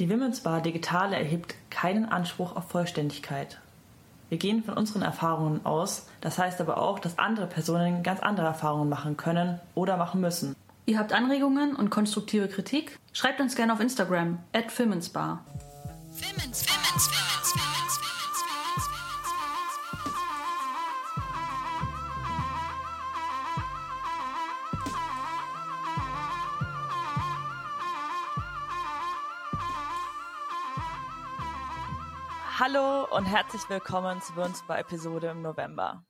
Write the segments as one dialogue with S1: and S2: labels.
S1: Die Women's Bar Digitale erhebt keinen Anspruch auf Vollständigkeit. Wir gehen von unseren Erfahrungen aus, das heißt aber auch, dass andere Personen ganz andere Erfahrungen machen können oder machen müssen.
S2: Ihr habt Anregungen und konstruktive Kritik? Schreibt uns gerne auf Instagram at Filmensbar. Filmens, Filmens, Filmens,
S1: Hallo und herzlich willkommen zu unserer Episode im November.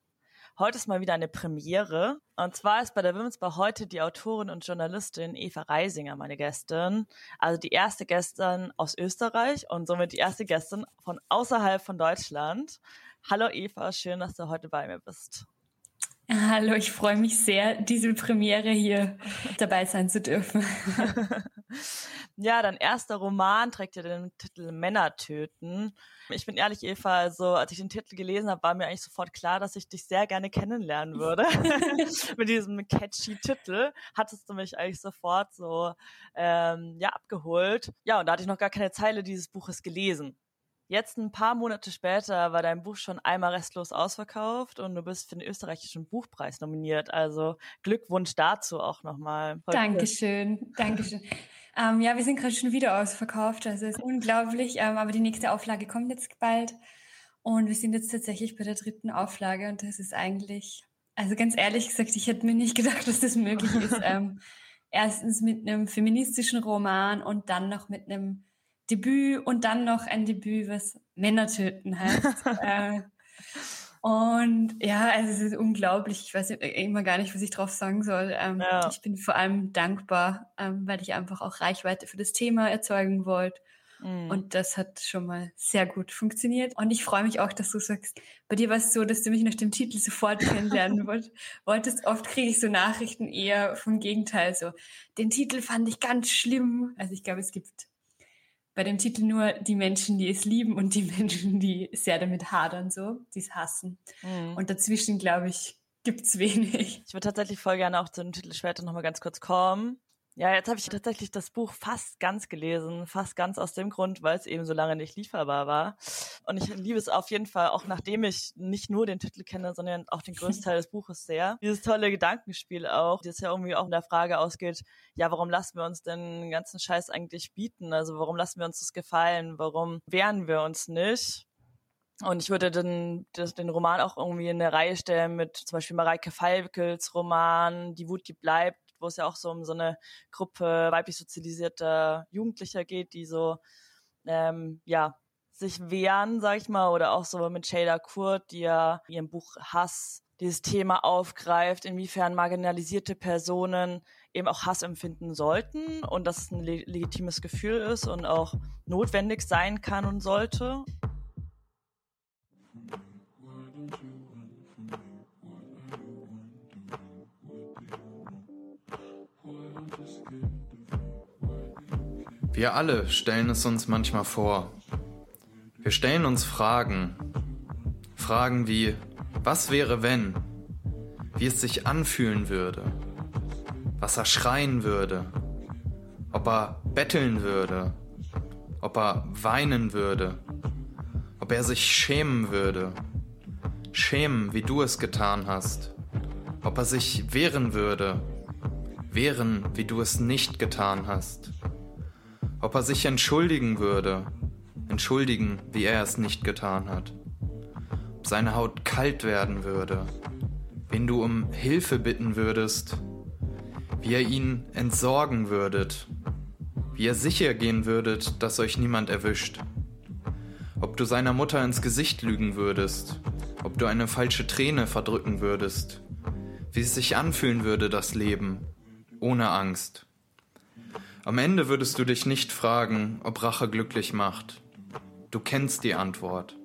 S1: Heute ist mal wieder eine Premiere. Und zwar ist bei der Women's Bar heute die Autorin und Journalistin Eva Reisinger meine Gästin. Also die erste Gästin aus Österreich und somit die erste Gästin von außerhalb von Deutschland. Hallo Eva, schön, dass du heute bei mir bist.
S3: Hallo, ich freue mich sehr, diese Premiere hier dabei sein zu dürfen.
S1: ja, dein erster Roman trägt ja den Titel Männer töten. Ich bin ehrlich, Eva, also als ich den Titel gelesen habe, war mir eigentlich sofort klar, dass ich dich sehr gerne kennenlernen würde. Mit diesem catchy Titel hattest du mich eigentlich sofort so ähm, ja abgeholt. Ja, und da hatte ich noch gar keine Zeile dieses Buches gelesen. Jetzt ein paar Monate später war dein Buch schon einmal restlos ausverkauft und du bist für den österreichischen Buchpreis nominiert. Also Glückwunsch dazu auch nochmal.
S3: Dankeschön, Dankeschön. ähm, ja, wir sind gerade schon wieder ausverkauft. Also es ist unglaublich. Ähm, aber die nächste Auflage kommt jetzt bald. Und wir sind jetzt tatsächlich bei der dritten Auflage und das ist eigentlich, also ganz ehrlich gesagt, ich hätte mir nicht gedacht, dass das möglich ist. ähm, erstens mit einem feministischen Roman und dann noch mit einem Debüt und dann noch ein Debüt, was Männer töten heißt. äh, und ja, also es ist unglaublich. Ich weiß immer gar nicht, was ich drauf sagen soll. Ähm, ja. Ich bin vor allem dankbar, ähm, weil ich einfach auch Reichweite für das Thema erzeugen wollte. Mhm. Und das hat schon mal sehr gut funktioniert. Und ich freue mich auch, dass du sagst, bei dir war es so, dass du mich nach dem Titel sofort kennenlernen wolltest. Oft kriege ich so Nachrichten eher vom Gegenteil. So, den Titel fand ich ganz schlimm. Also ich glaube, es gibt bei dem Titel nur die Menschen, die es lieben und die Menschen, die sehr damit hadern, so, die es hassen. Mhm. Und dazwischen, glaube ich, gibt's wenig.
S1: Ich würde tatsächlich voll gerne auch zu dem Titel später nochmal ganz kurz kommen. Ja, jetzt habe ich tatsächlich das Buch fast ganz gelesen, fast ganz aus dem Grund, weil es eben so lange nicht lieferbar war. Und ich liebe es auf jeden Fall, auch nachdem ich nicht nur den Titel kenne, sondern auch den größten Teil des Buches sehr. Dieses tolle Gedankenspiel auch, das ja irgendwie auch in der Frage ausgeht, ja, warum lassen wir uns denn den ganzen Scheiß eigentlich bieten? Also warum lassen wir uns das gefallen? Warum wehren wir uns nicht? Und ich würde den, den Roman auch irgendwie in eine Reihe stellen mit zum Beispiel Mareike Falkels Roman Die Wut, die bleibt, wo es ja auch so um so eine Gruppe weiblich sozialisierter Jugendlicher geht, die so ähm, ja sich wehren, sag ich mal, oder auch so mit Shada Kurt, die ja in ihrem Buch Hass dieses Thema aufgreift, inwiefern marginalisierte Personen eben auch Hass empfinden sollten und dass es ein legitimes Gefühl ist und auch notwendig sein kann und sollte.
S4: Wir alle stellen es uns manchmal vor. Wir stellen uns Fragen. Fragen wie, was wäre wenn? Wie es sich anfühlen würde? Was er schreien würde? Ob er betteln würde? Ob er weinen würde? Ob er sich schämen würde? Schämen, wie du es getan hast? Ob er sich wehren würde? Wehren, wie du es nicht getan hast? Ob er sich entschuldigen würde, entschuldigen, wie er es nicht getan hat, ob seine Haut kalt werden würde, wen du um Hilfe bitten würdest, wie ihr ihn entsorgen würdet, wie ihr sicher gehen würdet, dass euch niemand erwischt, ob du seiner Mutter ins Gesicht lügen würdest, ob du eine falsche Träne verdrücken würdest, wie es sich anfühlen würde, das Leben, ohne Angst. Am Ende würdest du dich nicht fragen, ob Rache glücklich macht. Du kennst die Antwort.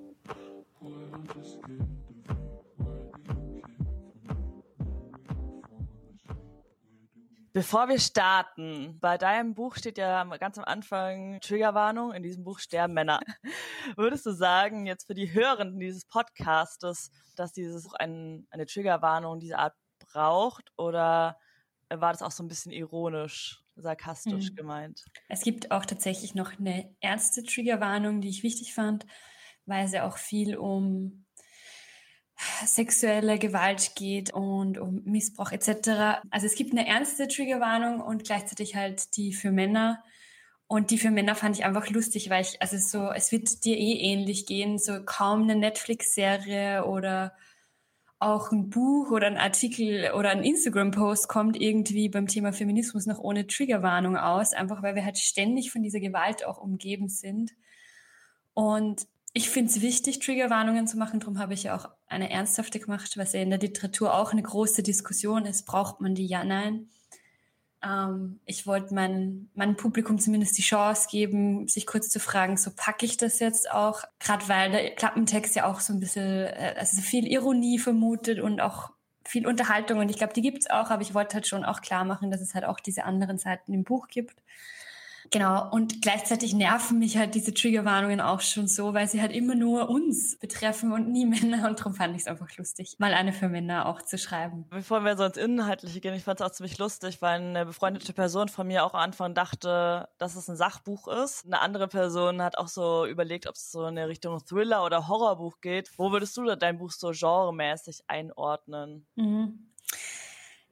S1: Bevor wir starten, bei deinem Buch steht ja ganz am Anfang Triggerwarnung, in diesem Buch sterben Männer. Würdest du sagen, jetzt für die Hörenden dieses Podcastes, dass dieses Buch ein, eine Triggerwarnung dieser Art braucht oder war das auch so ein bisschen ironisch, sarkastisch mhm. gemeint.
S3: Es gibt auch tatsächlich noch eine ernste Triggerwarnung, die ich wichtig fand, weil es ja auch viel um sexuelle Gewalt geht und um Missbrauch etc. Also es gibt eine ernste Triggerwarnung und gleichzeitig halt die für Männer. Und die für Männer fand ich einfach lustig, weil ich, also so, es wird dir eh ähnlich gehen, so kaum eine Netflix-Serie oder auch ein Buch oder ein Artikel oder ein Instagram-Post kommt irgendwie beim Thema Feminismus noch ohne Triggerwarnung aus, einfach weil wir halt ständig von dieser Gewalt auch umgeben sind. Und ich finde es wichtig, Triggerwarnungen zu machen. Darum habe ich ja auch eine ernsthafte gemacht, was ja in der Literatur auch eine große Diskussion ist. Braucht man die? Ja, nein. Ähm, ich wollte mein, meinem Publikum zumindest die Chance geben, sich kurz zu fragen, so packe ich das jetzt auch? Gerade weil der Klappentext ja auch so ein bisschen, äh, also viel Ironie vermutet und auch viel Unterhaltung. Und ich glaube, die gibt es auch, aber ich wollte halt schon auch klar machen, dass es halt auch diese anderen Seiten im Buch gibt. Genau, und gleichzeitig nerven mich halt diese Triggerwarnungen auch schon so, weil sie halt immer nur uns betreffen und nie Männer. Und darum fand ich es einfach lustig, mal eine für Männer auch zu schreiben.
S1: Bevor wir so ins Inhaltliche gehen, ich fand es auch ziemlich lustig, weil eine befreundete Person von mir auch am Anfang dachte, dass es ein Sachbuch ist. Eine andere Person hat auch so überlegt, ob es so in der Richtung Thriller oder Horrorbuch geht. Wo würdest du dein Buch so genremäßig einordnen?
S3: Mhm.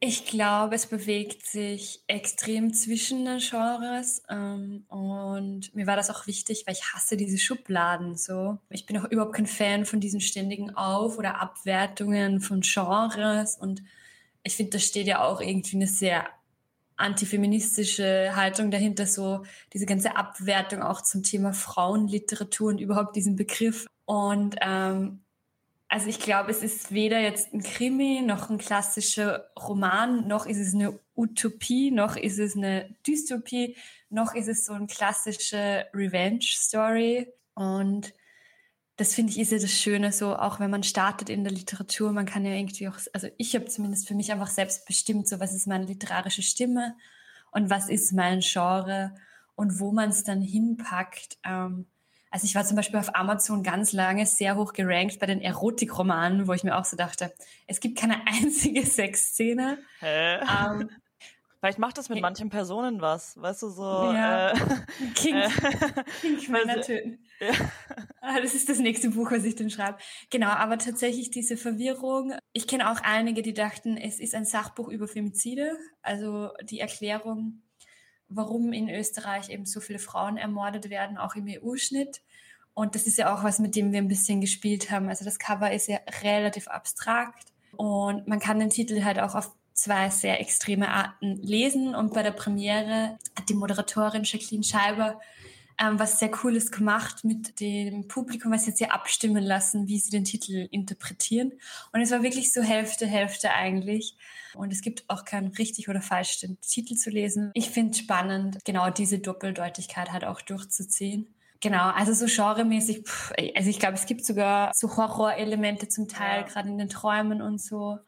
S3: Ich glaube, es bewegt sich extrem zwischen den Genres ähm, und mir war das auch wichtig, weil ich hasse diese Schubladen so. Ich bin auch überhaupt kein Fan von diesen ständigen Auf- oder Abwertungen von Genres und ich finde, da steht ja auch irgendwie eine sehr antifeministische Haltung dahinter, so diese ganze Abwertung auch zum Thema Frauenliteratur und überhaupt diesen Begriff. Und ähm, also ich glaube, es ist weder jetzt ein Krimi noch ein klassischer Roman, noch ist es eine Utopie, noch ist es eine Dystopie, noch ist es so eine klassische Revenge-Story. Und das finde ich ist ja das Schöne, so auch wenn man startet in der Literatur, man kann ja irgendwie auch, also ich habe zumindest für mich einfach selbst bestimmt, so was ist meine literarische Stimme und was ist mein Genre und wo man es dann hinpackt. Ähm, also ich war zum Beispiel auf Amazon ganz lange sehr hoch gerankt bei den Erotikromanen, wo ich mir auch so dachte, es gibt keine einzige Sexszene.
S1: Hä? Ähm, Vielleicht macht das mit manchen Personen was, weißt du, so. Ja. Äh,
S3: King, äh, King Männer töten. Ja. Ah, das ist das nächste Buch, was ich dann schreibe. Genau, aber tatsächlich diese Verwirrung. Ich kenne auch einige, die dachten, es ist ein Sachbuch über Femizide. Also die Erklärung warum in Österreich eben so viele Frauen ermordet werden, auch im EU-Schnitt. Und das ist ja auch was, mit dem wir ein bisschen gespielt haben. Also das Cover ist ja relativ abstrakt und man kann den Titel halt auch auf zwei sehr extreme Arten lesen. Und bei der Premiere hat die Moderatorin Jacqueline Scheiber ähm, was sehr Cooles gemacht mit dem Publikum, was jetzt hier abstimmen lassen, wie sie den Titel interpretieren. Und es war wirklich so Hälfte, Hälfte eigentlich. Und es gibt auch keinen richtig oder falsch den Titel zu lesen. Ich finde spannend, genau diese Doppeldeutigkeit halt auch durchzuziehen. Genau, also so genremäßig, pff, also ich glaube, es gibt sogar so Horrorelemente zum Teil, ja. gerade in den Träumen und so.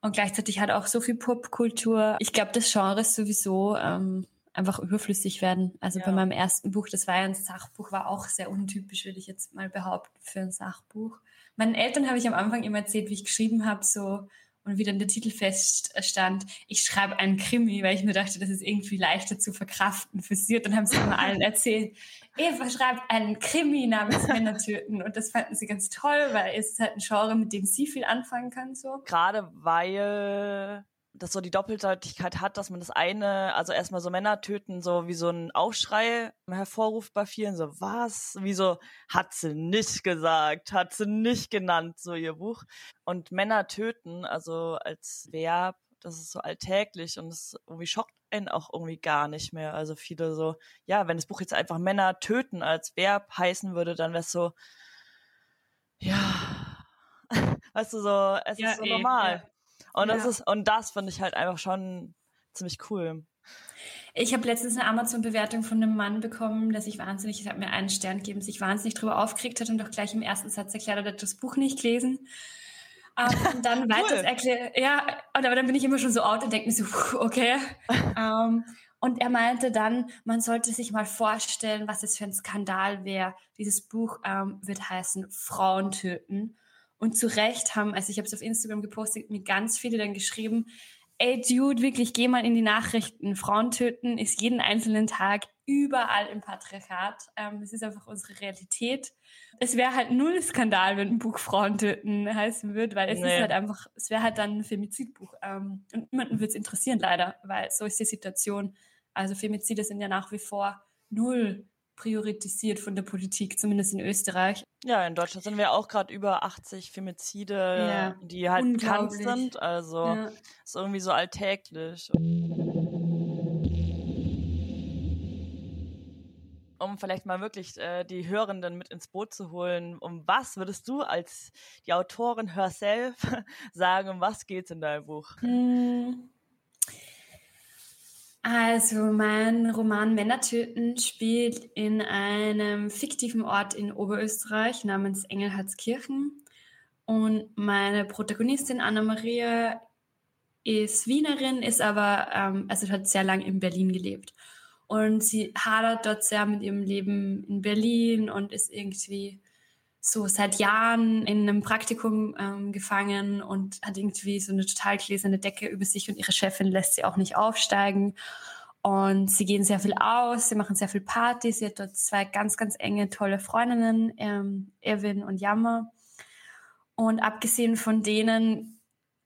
S3: Und gleichzeitig hat auch so viel Popkultur. Ich glaube, das Genre ist sowieso ähm, einfach überflüssig werden. Also ja. bei meinem ersten Buch, das war ja ein Sachbuch, war auch sehr untypisch, würde ich jetzt mal behaupten, für ein Sachbuch. Meinen Eltern habe ich am Anfang immer erzählt, wie ich geschrieben habe, so und wie dann der Titel feststand, ich schreibe einen Krimi, weil ich mir dachte, das ist irgendwie leichter zu verkraften für sie. Und dann haben sie immer allen erzählt, Eva schreibt einen Krimi namens Männer töten. Und das fanden sie ganz toll, weil es ist halt ein Genre, mit dem sie viel anfangen kann. So.
S1: Gerade weil das so die Doppeldeutigkeit hat, dass man das eine, also erstmal so Männer töten, so wie so ein Aufschrei hervorruft bei vielen, so was, wieso hat sie nicht gesagt, hat sie nicht genannt, so ihr Buch. Und Männer töten, also als Verb, das ist so alltäglich und es irgendwie schockt einen auch irgendwie gar nicht mehr. Also viele so, ja, wenn das Buch jetzt einfach Männer töten als Verb heißen würde, dann wäre es so, ja, weißt du, so, es ja, ist so eh, normal. Ja. Und das ist, und das finde ich halt einfach schon ziemlich cool.
S3: Ich habe letztens eine Amazon-Bewertung von einem Mann bekommen, der sich wahnsinnig, ich habe mir einen Stern gegeben, sich wahnsinnig darüber aufgeregt hat und doch gleich im ersten Satz erklärt hat, er hat das Buch nicht gelesen. Um, ähm, und dann cool. weiter erklärt, ja, aber dann bin ich immer schon so out und denke mir so, okay. um, ähm, und er meinte dann, man sollte sich mal vorstellen, was es für ein Skandal wäre. Dieses Buch ähm, wird heißen Frauen töten. Und zu Recht haben, also ich habe es auf Instagram gepostet, mir ganz viele dann geschrieben, ey Dude, wirklich, geh mal in die Nachrichten. Frauen töten ist jeden einzelnen Tag überall im Patriarchat. Ähm, es ist einfach unsere Realität. Es wäre halt null Skandal, wenn ein Buch Frauen töten heißen würde, weil es nee. ist halt einfach, es wäre halt dann ein Femizidbuch. Ähm, und niemanden würde es interessieren, leider, weil so ist die Situation. Also Femizide sind ja nach wie vor null priorisiert von der Politik, zumindest in Österreich.
S1: Ja, in Deutschland sind wir auch gerade über 80 Femizide, ja, die halt bekannt sind. Also ja. ist irgendwie so alltäglich. Um vielleicht mal wirklich äh, die Hörenden mit ins Boot zu holen, um was würdest du als die Autorin herself sagen, um was geht es in deinem Buch? Hm.
S3: Also mein Roman Männertöten spielt in einem fiktiven Ort in Oberösterreich namens Engelhardskirchen. Und meine Protagonistin Anna-Maria ist Wienerin, ist aber, ähm, also hat sehr lange in Berlin gelebt. Und sie hadert dort sehr mit ihrem Leben in Berlin und ist irgendwie so seit Jahren in einem Praktikum ähm, gefangen und hat irgendwie so eine total gläserne Decke über sich und ihre Chefin lässt sie auch nicht aufsteigen. Und sie gehen sehr viel aus, sie machen sehr viel Party. Sie hat dort zwei ganz, ganz enge, tolle Freundinnen, ähm, Evan und Jammer. Und abgesehen von denen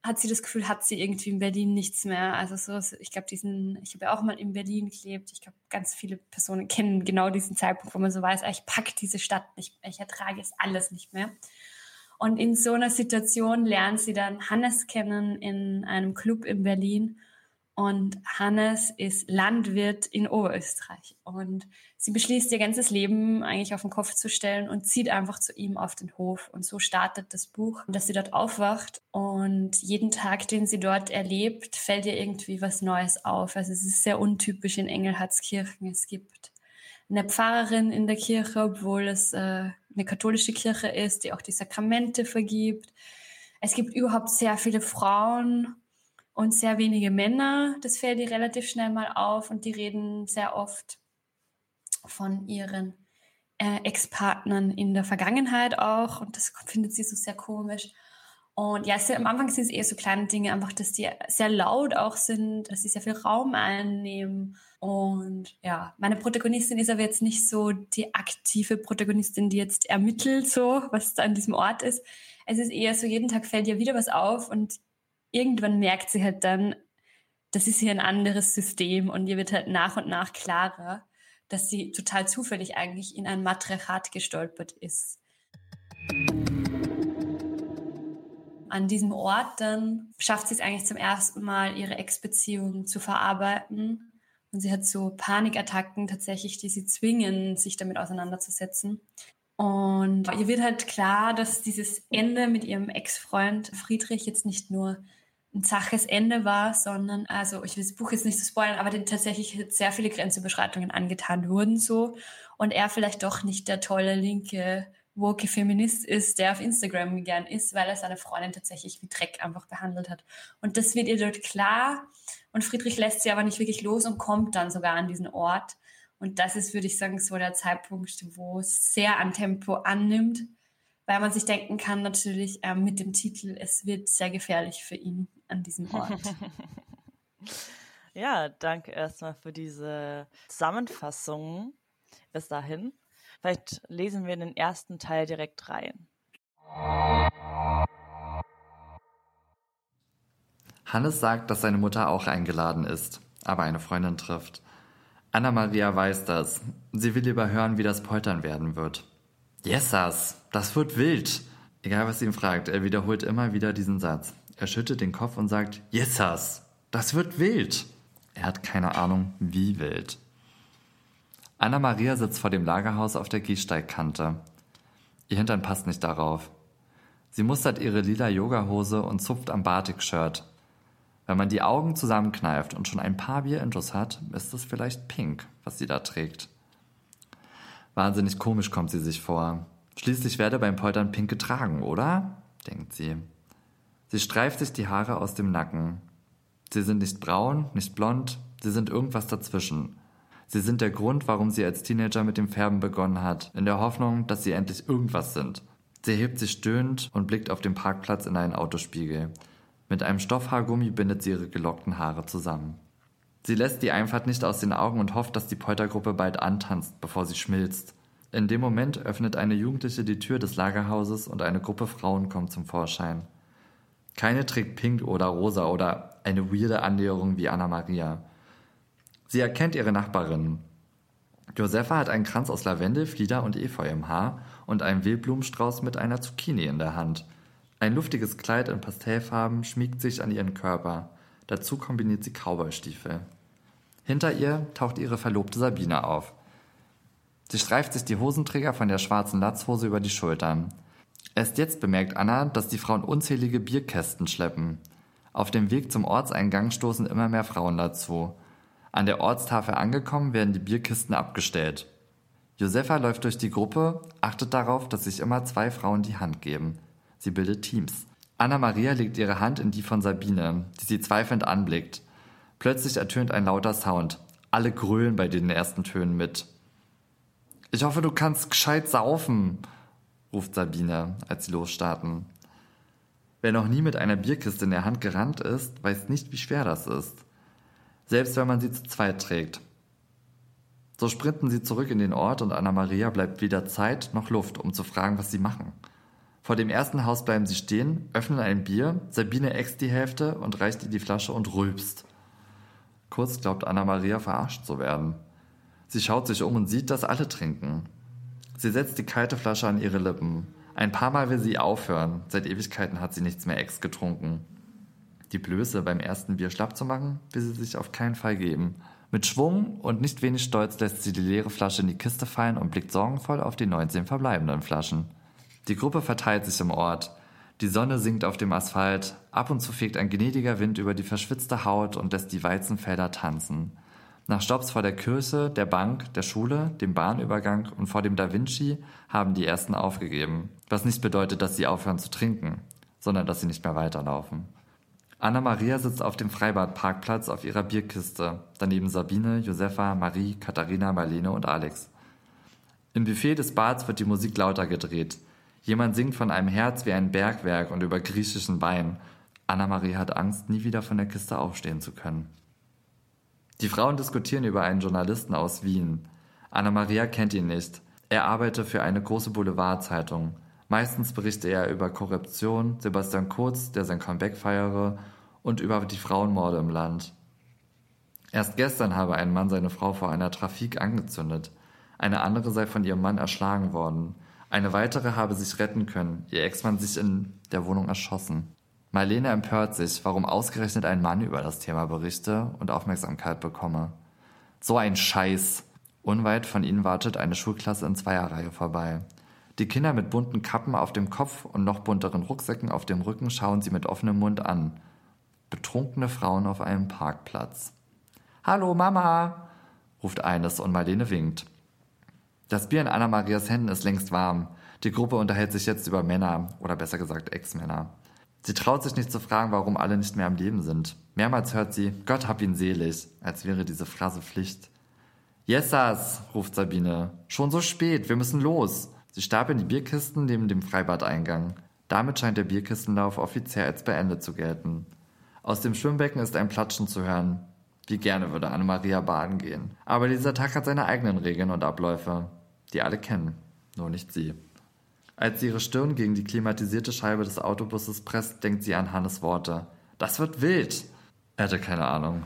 S3: hat sie das Gefühl, hat sie irgendwie in Berlin nichts mehr. Also so, ich glaube, diesen, ich habe ja auch mal in Berlin gelebt. Ich glaube, ganz viele Personen kennen genau diesen Zeitpunkt, wo man so weiß, ah, ich packe diese Stadt nicht ich ertrage es alles nicht mehr. Und in so einer Situation lernt sie dann Hannes kennen in einem Club in Berlin und Hannes ist Landwirt in Oberösterreich. Und sie beschließt, ihr ganzes Leben eigentlich auf den Kopf zu stellen und zieht einfach zu ihm auf den Hof. Und so startet das Buch, dass sie dort aufwacht. Und jeden Tag, den sie dort erlebt, fällt ihr irgendwie was Neues auf. Also es ist sehr untypisch in Engelhardskirchen. Es gibt eine Pfarrerin in der Kirche, obwohl es äh, eine katholische Kirche ist, die auch die Sakramente vergibt. Es gibt überhaupt sehr viele Frauen und sehr wenige Männer. Das fällt ihr relativ schnell mal auf und die reden sehr oft von ihren äh, Ex-Partnern in der Vergangenheit auch und das findet sie so sehr komisch. Und ja, es, am Anfang sind es eher so kleine Dinge, einfach, dass die sehr laut auch sind, dass sie sehr viel Raum einnehmen. Und ja, meine Protagonistin ist aber jetzt nicht so die aktive Protagonistin, die jetzt ermittelt, so, was da an diesem Ort ist. Es ist eher so, jeden Tag fällt ihr wieder was auf und irgendwann merkt sie halt dann, das ist hier ein anderes System und ihr wird halt nach und nach klarer, dass sie total zufällig eigentlich in ein Matriarchat gestolpert ist. An diesem Ort dann schafft sie es eigentlich zum ersten Mal, ihre Ex-Beziehung zu verarbeiten. Und sie hat so Panikattacken tatsächlich, die sie zwingen, sich damit auseinanderzusetzen. Und ihr wird halt klar, dass dieses Ende mit ihrem Ex-Freund Friedrich jetzt nicht nur ein zaches Ende war, sondern, also ich will das Buch jetzt nicht so spoilern, aber tatsächlich sehr viele Grenzüberschreitungen angetan wurden so und er vielleicht doch nicht der tolle linke woke Feminist ist, der auf Instagram gern ist, weil er seine Freundin tatsächlich wie Dreck einfach behandelt hat. Und das wird ihr dort klar und Friedrich lässt sie aber nicht wirklich los und kommt dann sogar an diesen Ort. Und das ist, würde ich sagen, so der Zeitpunkt, wo es sehr an Tempo annimmt, weil man sich denken kann natürlich äh, mit dem Titel, es wird sehr gefährlich für ihn an diesem Ort.
S1: ja, danke erstmal für diese Zusammenfassung bis dahin. Vielleicht lesen wir den ersten Teil direkt rein.
S5: Hannes sagt, dass seine Mutter auch eingeladen ist, aber eine Freundin trifft. Anna-Maria weiß das. Sie will lieber hören, wie das Poltern werden wird. Yesas, das wird wild. Egal, was sie ihn fragt, er wiederholt immer wieder diesen Satz. Er schüttelt den Kopf und sagt, Yesas, das wird wild. Er hat keine Ahnung, wie wild. Anna-Maria sitzt vor dem Lagerhaus auf der Gehsteigkante. Ihr Hintern passt nicht darauf. Sie mustert ihre lila Yogahose und zupft am Batik-Shirt. Wenn man die Augen zusammenkneift und schon ein paar Bierintus hat, ist es vielleicht pink, was sie da trägt. Wahnsinnig komisch kommt sie sich vor. Schließlich werde beim Poltern pink getragen, oder? denkt sie. Sie streift sich die Haare aus dem Nacken. Sie sind nicht braun, nicht blond, sie sind irgendwas dazwischen. Sie sind der Grund, warum sie als Teenager mit dem Färben begonnen hat, in der Hoffnung, dass sie endlich irgendwas sind. Sie hebt sich stöhnend und blickt auf dem Parkplatz in einen Autospiegel. Mit einem Stoffhaargummi bindet sie ihre gelockten Haare zusammen. Sie lässt die Einfahrt nicht aus den Augen und hofft, dass die Poltergruppe bald antanzt, bevor sie schmilzt. In dem Moment öffnet eine Jugendliche die Tür des Lagerhauses und eine Gruppe Frauen kommt zum Vorschein. Keine trägt pink oder rosa oder eine weirde Annäherung wie Anna Maria. Sie erkennt ihre Nachbarin. Josefa hat einen Kranz aus Lavendel, Flieder und Efeu im Haar und einen Wildblumenstrauß mit einer Zucchini in der Hand. Ein luftiges Kleid in Pastellfarben schmiegt sich an ihren Körper. Dazu kombiniert sie Cowboystiefel. Hinter ihr taucht ihre Verlobte Sabine auf. Sie streift sich die Hosenträger von der schwarzen Latzhose über die Schultern. Erst jetzt bemerkt Anna, dass die Frauen unzählige Bierkästen schleppen. Auf dem Weg zum Ortseingang stoßen immer mehr Frauen dazu. An der Ortstafel angekommen werden die Bierkisten abgestellt. Josefa läuft durch die Gruppe, achtet darauf, dass sich immer zwei Frauen die Hand geben. Sie bildet Teams. Anna Maria legt ihre Hand in die von Sabine, die sie zweifelnd anblickt. Plötzlich ertönt ein lauter Sound. Alle grölen bei den ersten Tönen mit. Ich hoffe, du kannst gescheit saufen, ruft Sabine, als sie losstarten. Wer noch nie mit einer Bierkiste in der Hand gerannt ist, weiß nicht, wie schwer das ist. Selbst wenn man sie zu zweit trägt. So sprinten sie zurück in den Ort und Anna Maria bleibt weder Zeit noch Luft, um zu fragen, was sie machen. Vor dem ersten Haus bleiben sie stehen, öffnen ein Bier, Sabine äxt die Hälfte und reicht ihr die Flasche und rülpst. Kurz glaubt Anna Maria verarscht zu werden. Sie schaut sich um und sieht, dass alle trinken. Sie setzt die kalte Flasche an ihre Lippen. Ein paar Mal will sie aufhören. Seit Ewigkeiten hat sie nichts mehr ex getrunken. Die Blöße beim ersten Bier schlapp zu machen, will sie sich auf keinen Fall geben. Mit Schwung und nicht wenig Stolz lässt sie die leere Flasche in die Kiste fallen und blickt sorgenvoll auf die 19 verbleibenden Flaschen. Die Gruppe verteilt sich im Ort. Die Sonne sinkt auf dem Asphalt, ab und zu fegt ein gnädiger Wind über die verschwitzte Haut und lässt die Weizenfelder tanzen. Nach Stopps vor der Kirche, der Bank, der Schule, dem Bahnübergang und vor dem Da Vinci haben die ersten aufgegeben. Was nicht bedeutet, dass sie aufhören zu trinken, sondern dass sie nicht mehr weiterlaufen. Anna-Maria sitzt auf dem Freibadparkplatz auf ihrer Bierkiste, daneben Sabine, Josefa, Marie, Katharina, Marlene und Alex. Im Buffet des Bads wird die Musik lauter gedreht. Jemand singt von einem Herz wie ein Bergwerk und über griechischen Wein. Anna-Maria hat Angst, nie wieder von der Kiste aufstehen zu können. Die Frauen diskutieren über einen Journalisten aus Wien. Anna-Maria kennt ihn nicht. Er arbeite für eine große Boulevardzeitung. Meistens berichte er über Korruption, Sebastian Kurz, der sein Comeback feiere, und über die Frauenmorde im Land. Erst gestern habe ein Mann seine Frau vor einer Trafik angezündet. Eine andere sei von ihrem Mann erschlagen worden. Eine weitere habe sich retten können, ihr Ex-Mann sich in der Wohnung erschossen. Marlene empört sich, warum ausgerechnet ein Mann über das Thema berichte und Aufmerksamkeit bekomme. So ein Scheiß. Unweit von ihnen wartet eine Schulklasse in Zweierreihe vorbei. Die Kinder mit bunten Kappen auf dem Kopf und noch bunteren Rucksäcken auf dem Rücken schauen sie mit offenem Mund an. Betrunkene Frauen auf einem Parkplatz. Hallo Mama, ruft eines und Marlene winkt. Das Bier in Anna-Marias Händen ist längst warm. Die Gruppe unterhält sich jetzt über Männer oder besser gesagt Ex-Männer. Sie traut sich nicht zu fragen, warum alle nicht mehr am Leben sind. Mehrmals hört sie, Gott hab ihn selig, als wäre diese Phrase Pflicht. Jessas, ruft Sabine. Schon so spät, wir müssen los. Sie stapeln die Bierkisten neben dem Freibadeingang. Damit scheint der Bierkistenlauf offiziell als beendet zu gelten. Aus dem Schwimmbecken ist ein Platschen zu hören. Wie gerne würde Anne-Maria baden gehen. Aber dieser Tag hat seine eigenen Regeln und Abläufe, die alle kennen, nur nicht sie. Als sie ihre Stirn gegen die klimatisierte Scheibe des Autobusses presst, denkt sie an Hannes Worte. Das wird wild! Er hatte keine Ahnung.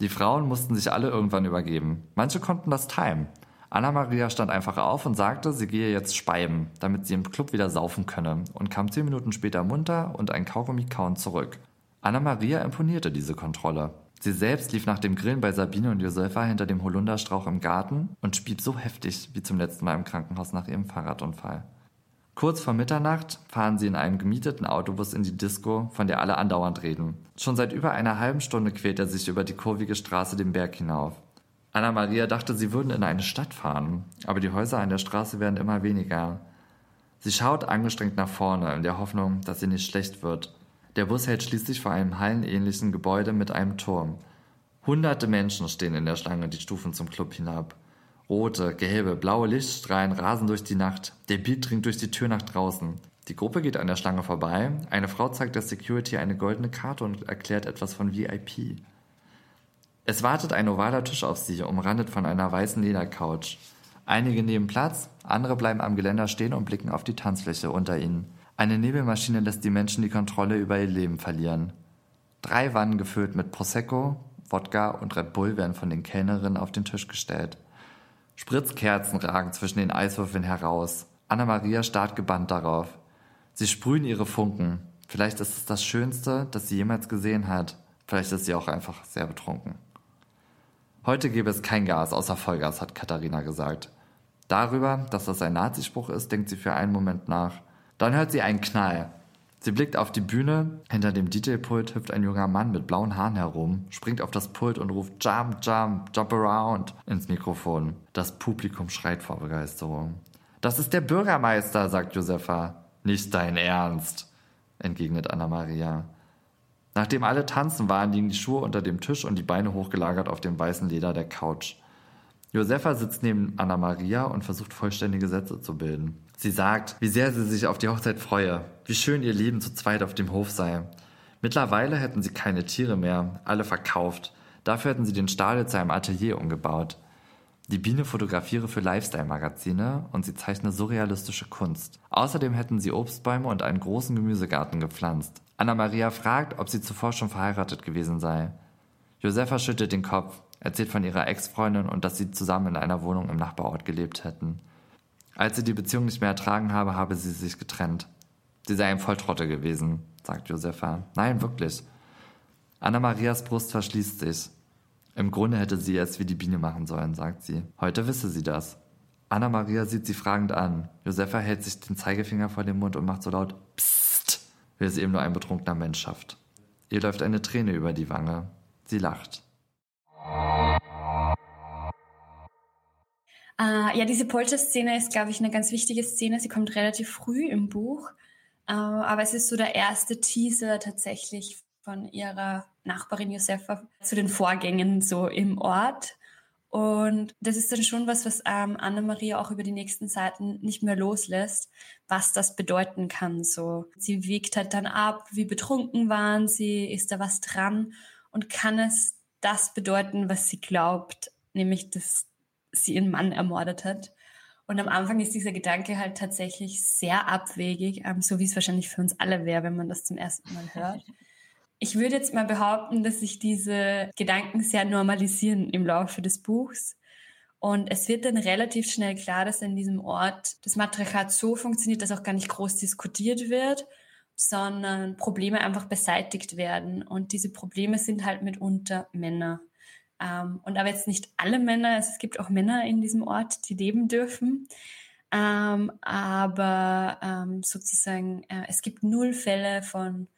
S5: Die Frauen mussten sich alle irgendwann übergeben. Manche konnten das timen. Anna-Maria stand einfach auf und sagte, sie gehe jetzt speiben, damit sie im Club wieder saufen könne und kam zehn Minuten später munter und ein Kaugummi kauen zurück. Anna-Maria imponierte diese Kontrolle. Sie selbst lief nach dem Grillen bei Sabine und Josefa hinter dem Holunderstrauch im Garten und spieb so heftig wie zum letzten Mal im Krankenhaus nach ihrem Fahrradunfall. Kurz vor Mitternacht fahren sie in einem gemieteten Autobus in die Disco, von der alle andauernd reden. Schon seit über einer halben Stunde quält er sich über die kurvige Straße den Berg hinauf. Anna-Maria dachte, sie würden in eine Stadt fahren, aber die Häuser an der Straße werden immer weniger. Sie schaut angestrengt nach vorne, in der Hoffnung, dass ihr nicht schlecht wird. Der Bus hält schließlich vor einem hallenähnlichen Gebäude mit einem Turm. Hunderte Menschen stehen in der Schlange die Stufen zum Club hinab. Rote, gelbe, blaue Lichtstrahlen rasen durch die Nacht. Der Beat dringt durch die Tür nach draußen. Die Gruppe geht an der Schlange vorbei. Eine Frau zeigt der Security eine goldene Karte und erklärt etwas von VIP. Es wartet ein ovaler Tisch auf sie, umrandet von einer weißen Ledercouch. Einige nehmen Platz, andere bleiben am Geländer stehen und blicken auf die Tanzfläche unter ihnen. Eine Nebelmaschine lässt die Menschen die Kontrolle über ihr Leben verlieren. Drei Wannen gefüllt mit Prosecco, Wodka und Red Bull werden von den Kellnerinnen auf den Tisch gestellt. Spritzkerzen ragen zwischen den Eiswürfeln heraus. Anna-Maria starrt gebannt darauf. Sie sprühen ihre Funken. Vielleicht ist es das Schönste, das sie jemals gesehen hat. Vielleicht ist sie auch einfach sehr betrunken. Heute gäbe es kein Gas außer Vollgas, hat Katharina gesagt. Darüber, dass das ein Nazispruch ist, denkt sie für einen Moment nach. Dann hört sie einen Knall. Sie blickt auf die Bühne. Hinter dem DJ-Pult hüpft ein junger Mann mit blauen Haaren herum, springt auf das Pult und ruft Jump, Jump, Jump Around ins Mikrofon. Das Publikum schreit vor Begeisterung. Das ist der Bürgermeister, sagt Josefa. Nicht dein Ernst, entgegnet Anna-Maria. Nachdem alle tanzen waren, liegen die Schuhe unter dem Tisch und die Beine hochgelagert auf dem weißen Leder der Couch. Josefa sitzt neben Anna-Maria und versucht vollständige Sätze zu bilden. Sie sagt, wie sehr sie sich auf die Hochzeit freue, wie schön ihr Leben zu zweit auf dem Hof sei. Mittlerweile hätten sie keine Tiere mehr, alle verkauft. Dafür hätten sie den Stadel zu einem Atelier umgebaut. Die Biene fotografiere für Lifestyle-Magazine und sie zeichne surrealistische Kunst. Außerdem hätten sie Obstbäume und einen großen Gemüsegarten gepflanzt. Anna-Maria fragt, ob sie zuvor schon verheiratet gewesen sei. Josefa schüttelt den Kopf, erzählt von ihrer Ex-Freundin und dass sie zusammen in einer Wohnung im Nachbarort gelebt hätten. Als sie die Beziehung nicht mehr ertragen habe, habe sie sich getrennt. Sie sei ein Volltrotte gewesen, sagt Josefa. Nein, wirklich. Anna-Marias Brust verschließt sich. Im Grunde hätte sie es wie die Biene machen sollen, sagt sie. Heute wisse sie das. Anna-Maria sieht sie fragend an. Josefa hält sich den Zeigefinger vor den Mund und macht so laut Psst, wie es eben nur ein betrunkener Mensch schafft. Ihr läuft eine Träne über die Wange. Sie lacht.
S3: Äh, ja, diese Polter-Szene ist, glaube ich, eine ganz wichtige Szene. Sie kommt relativ früh im Buch, äh, aber es ist so der erste Teaser tatsächlich von ihrer Nachbarin Josefa zu den Vorgängen so im Ort. Und das ist dann schon was, was ähm, Anna-Maria auch über die nächsten Seiten nicht mehr loslässt, was das bedeuten kann. So, sie wiegt halt dann ab, wie betrunken waren sie, ist da was dran und kann es das bedeuten, was sie glaubt, nämlich dass sie ihren Mann ermordet hat. Und am Anfang ist dieser Gedanke halt tatsächlich sehr abwegig, ähm, so wie es wahrscheinlich für uns alle wäre, wenn man das zum ersten Mal hört. Ich würde jetzt mal behaupten, dass sich diese Gedanken sehr normalisieren im Laufe des Buchs. Und es wird dann relativ schnell klar, dass in diesem Ort das Matriarchat so funktioniert, dass auch gar nicht groß diskutiert wird, sondern Probleme einfach beseitigt werden. Und diese Probleme sind halt mitunter Männer. Ähm, und aber jetzt nicht alle Männer, es gibt auch Männer in diesem Ort, die leben dürfen. Ähm, aber ähm, sozusagen, äh, es gibt null Fälle von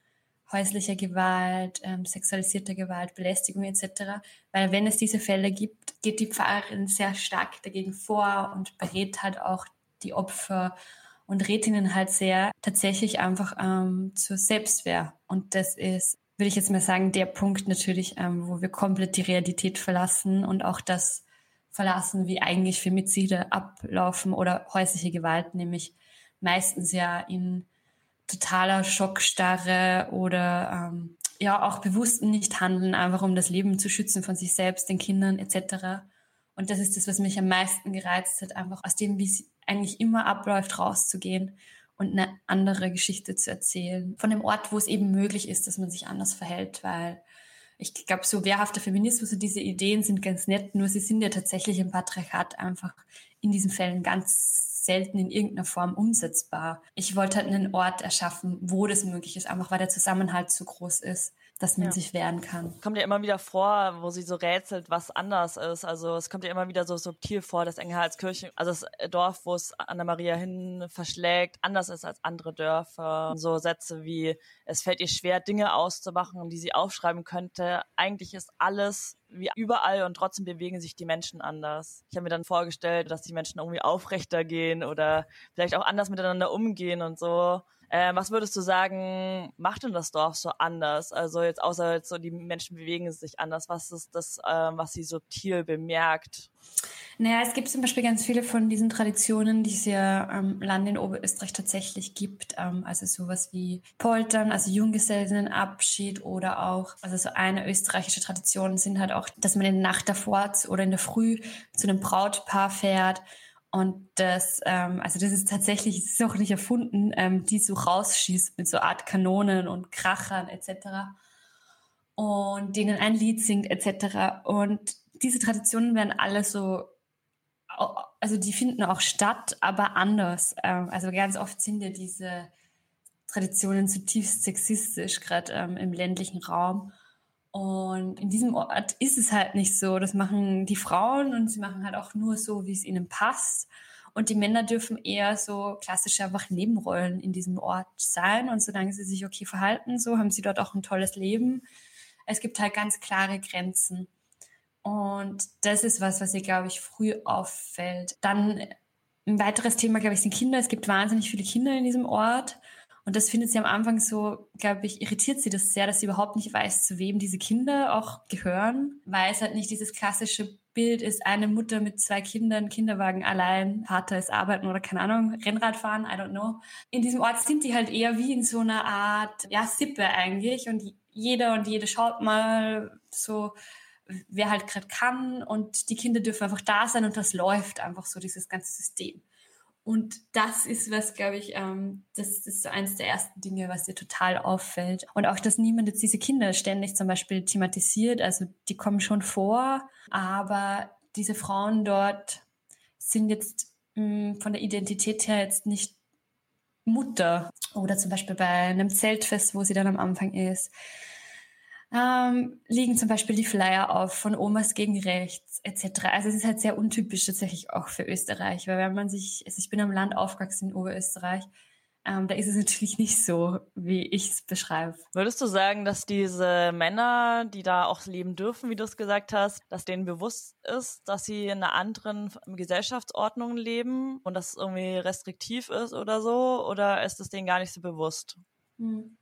S3: häuslicher Gewalt, ähm, sexualisierter Gewalt, Belästigung etc. Weil wenn es diese Fälle gibt, geht die Pfarrerin sehr stark dagegen vor und berät halt auch die Opfer und rät ihnen halt sehr tatsächlich einfach ähm, zur Selbstwehr. Und das ist würde ich jetzt mal sagen, der Punkt natürlich, ähm, wo wir komplett die Realität verlassen und auch das verlassen, wie eigentlich Femizide ablaufen oder häusliche Gewalt, nämlich meistens ja in totaler Schockstarre oder ähm, ja auch bewussten Nicht-Handeln, einfach um das Leben zu schützen von sich selbst, den Kindern etc. Und das ist das, was mich am meisten gereizt hat, einfach aus dem, wie es eigentlich immer abläuft, rauszugehen und eine andere Geschichte zu erzählen. Von dem Ort, wo es eben möglich ist, dass man sich anders verhält, weil ich glaube, so wehrhafter Feminismus und diese Ideen sind ganz nett, nur sie sind ja tatsächlich im Patriarchat einfach in diesen Fällen ganz selten in irgendeiner Form umsetzbar. Ich wollte halt einen Ort erschaffen, wo das möglich ist, einfach weil der Zusammenhalt so groß ist dass man ja. sich wehren kann.
S1: Kommt ja immer wieder vor, wo sie so rätselt, was anders ist. Also es kommt ja immer wieder so subtil vor, dass Engelhartskirchen, also das Dorf, wo es Anna-Maria hin verschlägt, anders ist als andere Dörfer. So Sätze wie, es fällt ihr schwer, Dinge auszumachen, die sie aufschreiben könnte. Eigentlich ist alles wie überall und trotzdem bewegen sich die Menschen anders. Ich habe mir dann vorgestellt, dass die Menschen irgendwie aufrechter gehen oder vielleicht auch anders miteinander umgehen und so. Äh, was würdest du sagen, macht denn das Dorf so anders? Also jetzt außer jetzt so die Menschen bewegen sich anders. Was ist das, äh, was sie subtil bemerkt?
S3: Naja, es gibt zum Beispiel ganz viele von diesen Traditionen, die es ja am ähm, Land in Oberösterreich tatsächlich gibt. Ähm, also sowas wie Poltern, also Junggesellenabschied oder auch, also so eine österreichische Tradition sind halt auch, dass man in der Nacht davor oder in der Früh zu einem Brautpaar fährt und das, ähm, also das ist tatsächlich, es ist auch nicht erfunden, ähm, die so rausschießt mit so Art Kanonen und Krachern etc. Und denen ein Lied singt etc. Und diese Traditionen werden alle so also die finden auch statt, aber anders. Ähm, also ganz oft sind ja diese Traditionen zutiefst sexistisch, gerade ähm, im ländlichen Raum. Und in diesem Ort ist es halt nicht so. Das machen die Frauen und sie machen halt auch nur so, wie es ihnen passt. Und die Männer dürfen eher so klassische einfach Nebenrollen in diesem Ort sein. Und solange sie sich okay verhalten, so haben sie dort auch ein tolles Leben. Es gibt halt ganz klare Grenzen. Und das ist was, was ihr, glaube ich, früh auffällt. Dann ein weiteres Thema, glaube ich, sind Kinder. Es gibt wahnsinnig viele Kinder in diesem Ort. Und das findet sie am Anfang so, glaube ich, irritiert sie das sehr, dass sie überhaupt nicht weiß, zu wem diese Kinder auch gehören, weil es halt nicht dieses klassische Bild ist, eine Mutter mit zwei Kindern, Kinderwagen allein, Vater ist arbeiten oder keine Ahnung, Rennrad fahren, I don't know. In diesem Ort sind die halt eher wie in so einer Art, ja, Sippe eigentlich und jeder und jede schaut mal so, wer halt gerade kann und die Kinder dürfen einfach da sein und das läuft einfach so, dieses ganze System. Und das ist was, glaube ich, ähm, das ist so eines der ersten Dinge, was dir total auffällt. Und auch, dass niemand jetzt diese Kinder ständig zum Beispiel thematisiert. Also die kommen schon vor, aber diese Frauen dort sind jetzt mh, hm, von der Identität her jetzt nicht Mutter. Oder zum Beispiel bei einem Zeltfest, wo sie dann am Anfang ist ähm, liegen zum Beispiel die Flyer auf von Omas gegen rechts etc. Also es ist halt sehr untypisch tatsächlich auch für Österreich, weil wenn man sich, also ich bin am Land aufgewachsen in Oberösterreich, ähm, da ist es natürlich nicht so, wie ich es beschreibe.
S1: Würdest du sagen, dass diese Männer, die da auch leben dürfen, wie du es gesagt hast, dass denen bewusst ist, dass sie in einer anderen Gesellschaftsordnung leben und dass es irgendwie restriktiv ist oder so? Oder ist es denen gar nicht so bewusst?
S3: Hm.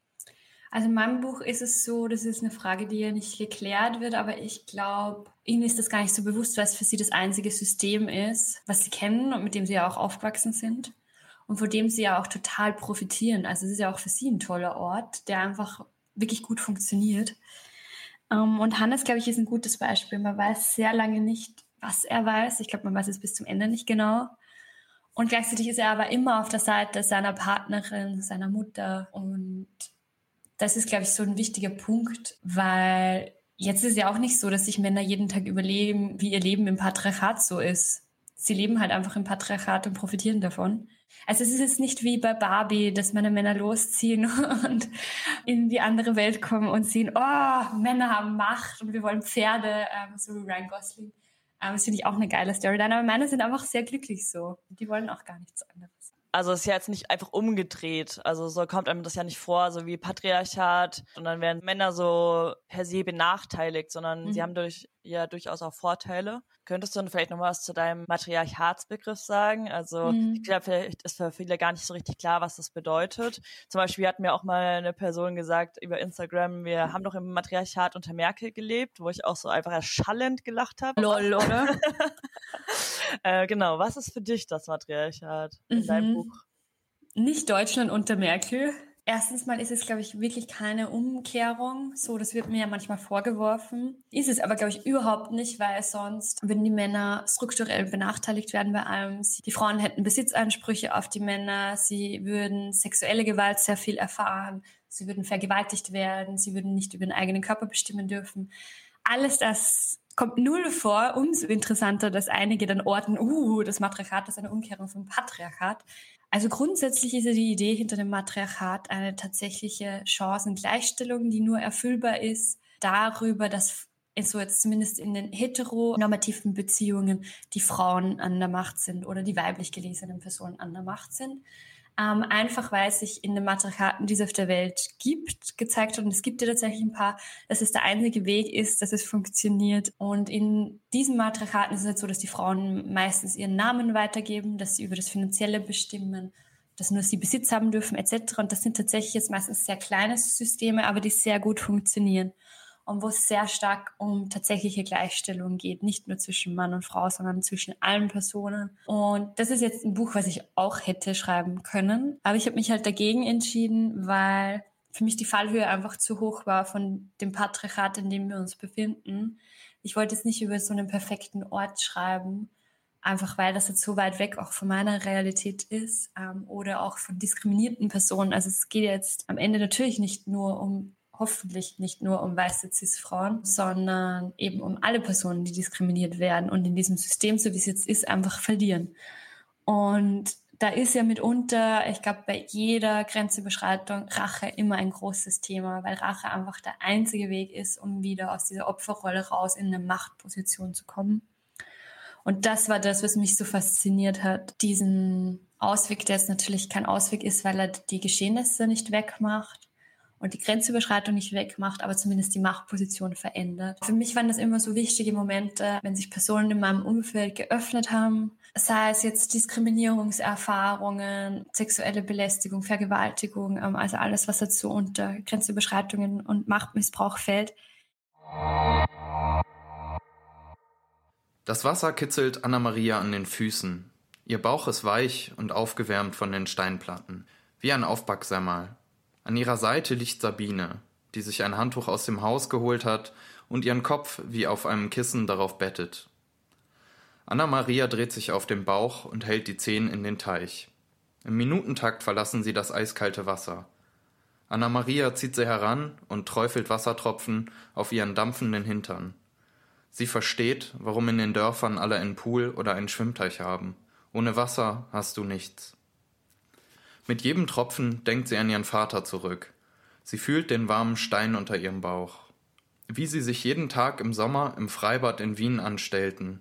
S3: Also in meinem Buch ist es so, das ist eine Frage, die ja nicht geklärt wird, aber ich glaube, ihnen ist das gar nicht so bewusst, weil es für sie das einzige System ist, was sie kennen und mit dem sie ja auch aufgewachsen sind und von dem sie ja auch total profitieren. Also es ist ja auch für sie ein toller Ort, der einfach wirklich gut funktioniert. Ähm, und Hannes, glaube ich, ist ein gutes Beispiel. Man weiß sehr lange nicht, was er weiß. Ich glaube, man weiß es bis zum Ende nicht genau. Und gleichzeitig ist er aber immer auf der Seite seiner Partnerin, seiner Mutter und das ist, glaube ich, so ein wichtiger Punkt, weil jetzt ist ja auch nicht so, dass sich Männer jeden Tag überlegen, wie ihr Leben im Patriarchat so ist. Sie leben halt einfach im Patriarchat und profitieren davon. Also es ist jetzt nicht wie bei Barbie, dass meine Männer losziehen und in die andere Welt kommen und sehen, oh, Männer haben Macht und wir wollen Pferde, ähm, so wie Ryan Gosling. Ähm, das finde ich auch eine geile Storyline. Aber Männer sind einfach sehr glücklich so. Die wollen auch gar nichts anderes
S1: also es ist ja jetzt nicht einfach umgedreht. Also so kommt einem das ja nicht vor, so wie Patriarchat und dann werden Männer so per se benachteiligt, sondern mhm. sie haben durch ja durchaus auch Vorteile. Könntest du vielleicht noch was zu deinem Matriarchatsbegriff sagen? Also mhm. ich glaube, vielleicht ist für viele gar nicht so richtig klar, was das bedeutet. Zum Beispiel hat mir auch mal eine Person gesagt über Instagram, wir haben doch im Matriarchat unter Merkel gelebt, wo ich auch so einfach erschallend gelacht habe.
S3: Lol, oder?
S1: äh, genau, was ist für dich das Matriarchat in mhm. deinem Buch?
S3: Nicht Deutschland unter Merkel. Erstens mal ist es, glaube ich, wirklich keine Umkehrung. So, das wird mir ja manchmal vorgeworfen. Ist es aber, glaube ich, überhaupt nicht, weil sonst würden die Männer strukturell benachteiligt werden bei allem. Die Frauen hätten Besitzansprüche auf die Männer. Sie würden sexuelle Gewalt sehr viel erfahren. Sie würden vergewaltigt werden. Sie würden nicht über den eigenen Körper bestimmen dürfen. Alles das kommt null vor. Umso interessanter, dass einige dann orten, uh, das Matriarchat ist eine Umkehrung vom Patriarchat. Also grundsätzlich ist ja die Idee hinter dem Matriarchat eine tatsächliche Chancengleichstellung, die nur erfüllbar ist darüber, dass so jetzt zumindest in den heteronormativen Beziehungen die Frauen an der Macht sind oder die weiblich gelesenen Personen an der Macht sind. Ähm, einfach weil es sich in den Matriarchaten, die es auf der Welt gibt, gezeigt hat, und es gibt ja tatsächlich ein paar, dass es der einzige Weg ist, dass es funktioniert. Und in diesen Matriarchaten ist es halt so, dass die Frauen meistens ihren Namen weitergeben, dass sie über das Finanzielle bestimmen, dass nur sie Besitz haben dürfen, etc. Und das sind tatsächlich jetzt meistens sehr kleine Systeme, aber die sehr gut funktionieren. Und wo es sehr stark um tatsächliche Gleichstellung geht, nicht nur zwischen Mann und Frau, sondern zwischen allen Personen. Und das ist jetzt ein Buch, was ich auch hätte schreiben können, aber ich habe mich halt dagegen entschieden, weil für mich die Fallhöhe einfach zu hoch war von dem Patriarchat, in dem wir uns befinden. Ich wollte es nicht über so einen perfekten Ort schreiben, einfach weil das jetzt so weit weg auch von meiner Realität ist ähm, oder auch von diskriminierten Personen. Also es geht jetzt am Ende natürlich nicht nur um hoffentlich nicht nur um weiße Cis-Frauen, sondern eben um alle Personen, die diskriminiert werden und in diesem System, so wie es jetzt ist, einfach verlieren. Und da ist ja mitunter, ich glaube, bei jeder Grenzüberschreitung Rache immer ein großes Thema, weil Rache einfach der einzige Weg ist, um wieder aus dieser Opferrolle raus in eine Machtposition zu kommen. Und das war das, was mich so fasziniert hat. Diesen Ausweg, der jetzt natürlich kein Ausweg ist, weil er die Geschehnisse nicht wegmacht, und die Grenzüberschreitung nicht wegmacht, aber zumindest die Machtposition verändert. Für mich waren das immer so wichtige Momente, wenn sich Personen in meinem Umfeld geöffnet haben, sei es jetzt Diskriminierungserfahrungen, sexuelle Belästigung, Vergewaltigung, ähm, also alles, was dazu unter Grenzüberschreitungen und Machtmissbrauch fällt.
S4: Das Wasser kitzelt Anna-Maria an den Füßen. Ihr Bauch ist weich und aufgewärmt von den Steinplatten, wie ein Aufbacksemmal. An ihrer Seite liegt Sabine, die sich ein Handtuch aus dem Haus geholt hat und ihren Kopf wie auf einem Kissen darauf bettet. Anna-Maria dreht sich auf dem Bauch und hält die Zehen in den Teich. Im Minutentakt verlassen sie das eiskalte Wasser. Anna-Maria zieht sie heran und träufelt Wassertropfen auf ihren dampfenden Hintern. Sie versteht, warum in den Dörfern alle einen Pool oder einen Schwimmteich haben. Ohne Wasser hast du nichts. Mit jedem Tropfen denkt sie an ihren Vater zurück. Sie fühlt den warmen Stein unter ihrem Bauch. Wie sie sich jeden Tag im Sommer im Freibad in Wien anstellten.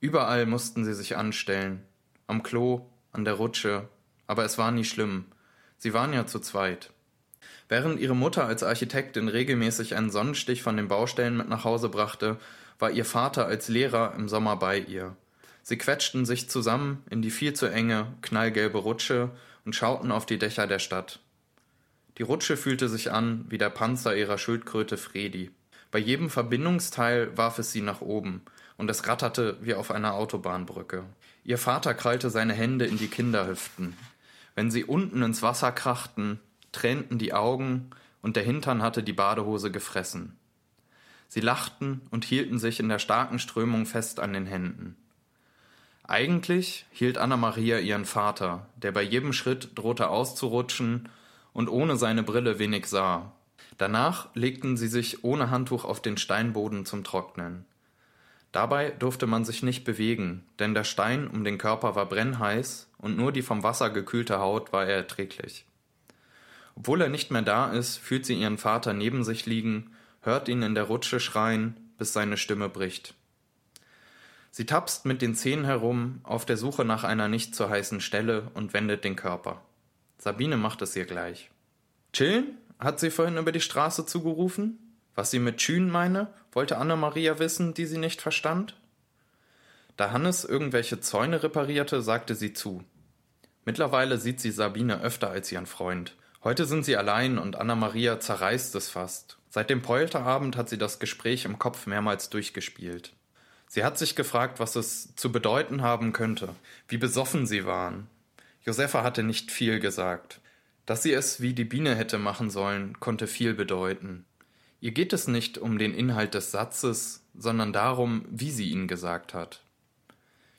S4: Überall mussten sie sich anstellen. Am Klo, an der Rutsche. Aber es war nie schlimm. Sie waren ja zu zweit. Während ihre Mutter als Architektin regelmäßig einen Sonnenstich von den Baustellen mit nach Hause brachte, war ihr Vater als Lehrer im Sommer bei ihr. Sie quetschten sich zusammen in die viel zu enge, knallgelbe Rutsche und schauten auf die Dächer der Stadt. Die Rutsche fühlte sich an wie der Panzer ihrer Schildkröte Fredi. Bei jedem Verbindungsteil warf es sie nach oben, und es ratterte wie auf einer Autobahnbrücke. Ihr Vater krallte seine Hände in die Kinderhüften. Wenn sie unten ins Wasser krachten, tränten die Augen, und der Hintern hatte die Badehose gefressen. Sie lachten und hielten sich in der starken Strömung fest an den Händen. Eigentlich hielt Anna-Maria ihren Vater, der bei jedem Schritt drohte auszurutschen und ohne seine Brille wenig sah. Danach legten sie sich ohne Handtuch auf den Steinboden zum Trocknen. Dabei durfte man sich nicht bewegen, denn der Stein um den Körper war brennheiß und nur die vom Wasser gekühlte Haut war erträglich. Obwohl er nicht mehr da ist, fühlt sie ihren Vater neben sich liegen, hört ihn in der Rutsche schreien, bis seine Stimme bricht. Sie tapst mit den Zehen herum, auf der Suche nach einer nicht zu heißen Stelle und wendet den Körper. Sabine macht es ihr gleich. Chillen? hat sie vorhin über die Straße zugerufen. Was sie mit Schünen meine, wollte Anna-Maria wissen, die sie nicht verstand. Da Hannes irgendwelche Zäune reparierte, sagte sie zu. Mittlerweile sieht sie Sabine öfter als ihren Freund. Heute sind sie allein und Anna-Maria zerreißt es fast. Seit dem Polterabend hat sie das Gespräch im Kopf mehrmals durchgespielt. Sie hat sich gefragt, was es zu bedeuten haben könnte, wie besoffen sie waren. Josefa hatte nicht viel gesagt. Dass sie es wie die Biene hätte machen sollen, konnte viel bedeuten. Ihr geht es nicht um den Inhalt des Satzes, sondern darum, wie sie ihn gesagt hat.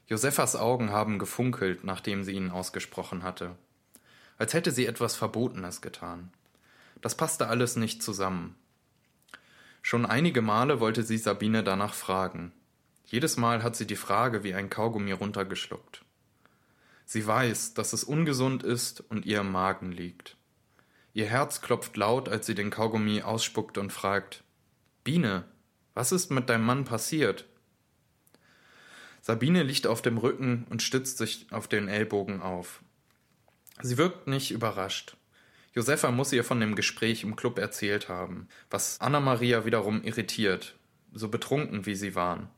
S4: Josefas Augen haben gefunkelt, nachdem sie ihn ausgesprochen hatte, als hätte sie etwas Verbotenes getan. Das passte alles nicht zusammen. Schon einige Male wollte sie Sabine danach fragen, jedes Mal hat sie die Frage wie ein Kaugummi runtergeschluckt. Sie weiß, dass es ungesund ist und ihr im Magen liegt. Ihr Herz klopft laut, als sie den Kaugummi ausspuckt und fragt Biene, was ist mit deinem Mann passiert? Sabine liegt auf dem Rücken und stützt sich auf den Ellbogen auf. Sie wirkt nicht überrascht. Josefa muss ihr von dem Gespräch im Club erzählt haben, was Anna-Maria wiederum irritiert, so betrunken wie sie waren.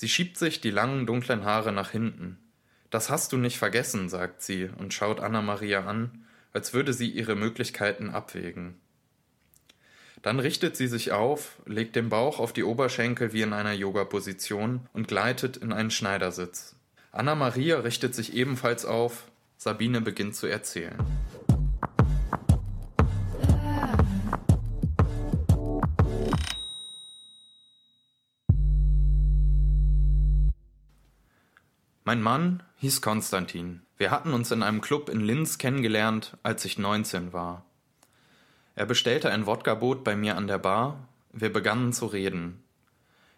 S4: Sie schiebt sich die langen dunklen Haare nach hinten. Das hast du nicht vergessen, sagt sie und schaut Anna Maria an, als würde sie ihre Möglichkeiten abwägen. Dann richtet sie sich auf, legt den Bauch auf die Oberschenkel wie in einer Yoga-Position und gleitet in einen Schneidersitz. Anna Maria richtet sich ebenfalls auf, Sabine beginnt zu erzählen. Mein Mann hieß Konstantin. Wir hatten uns in einem Club in Linz kennengelernt, als ich 19 war. Er bestellte ein Wodka-Boot bei mir an der Bar. Wir begannen zu reden.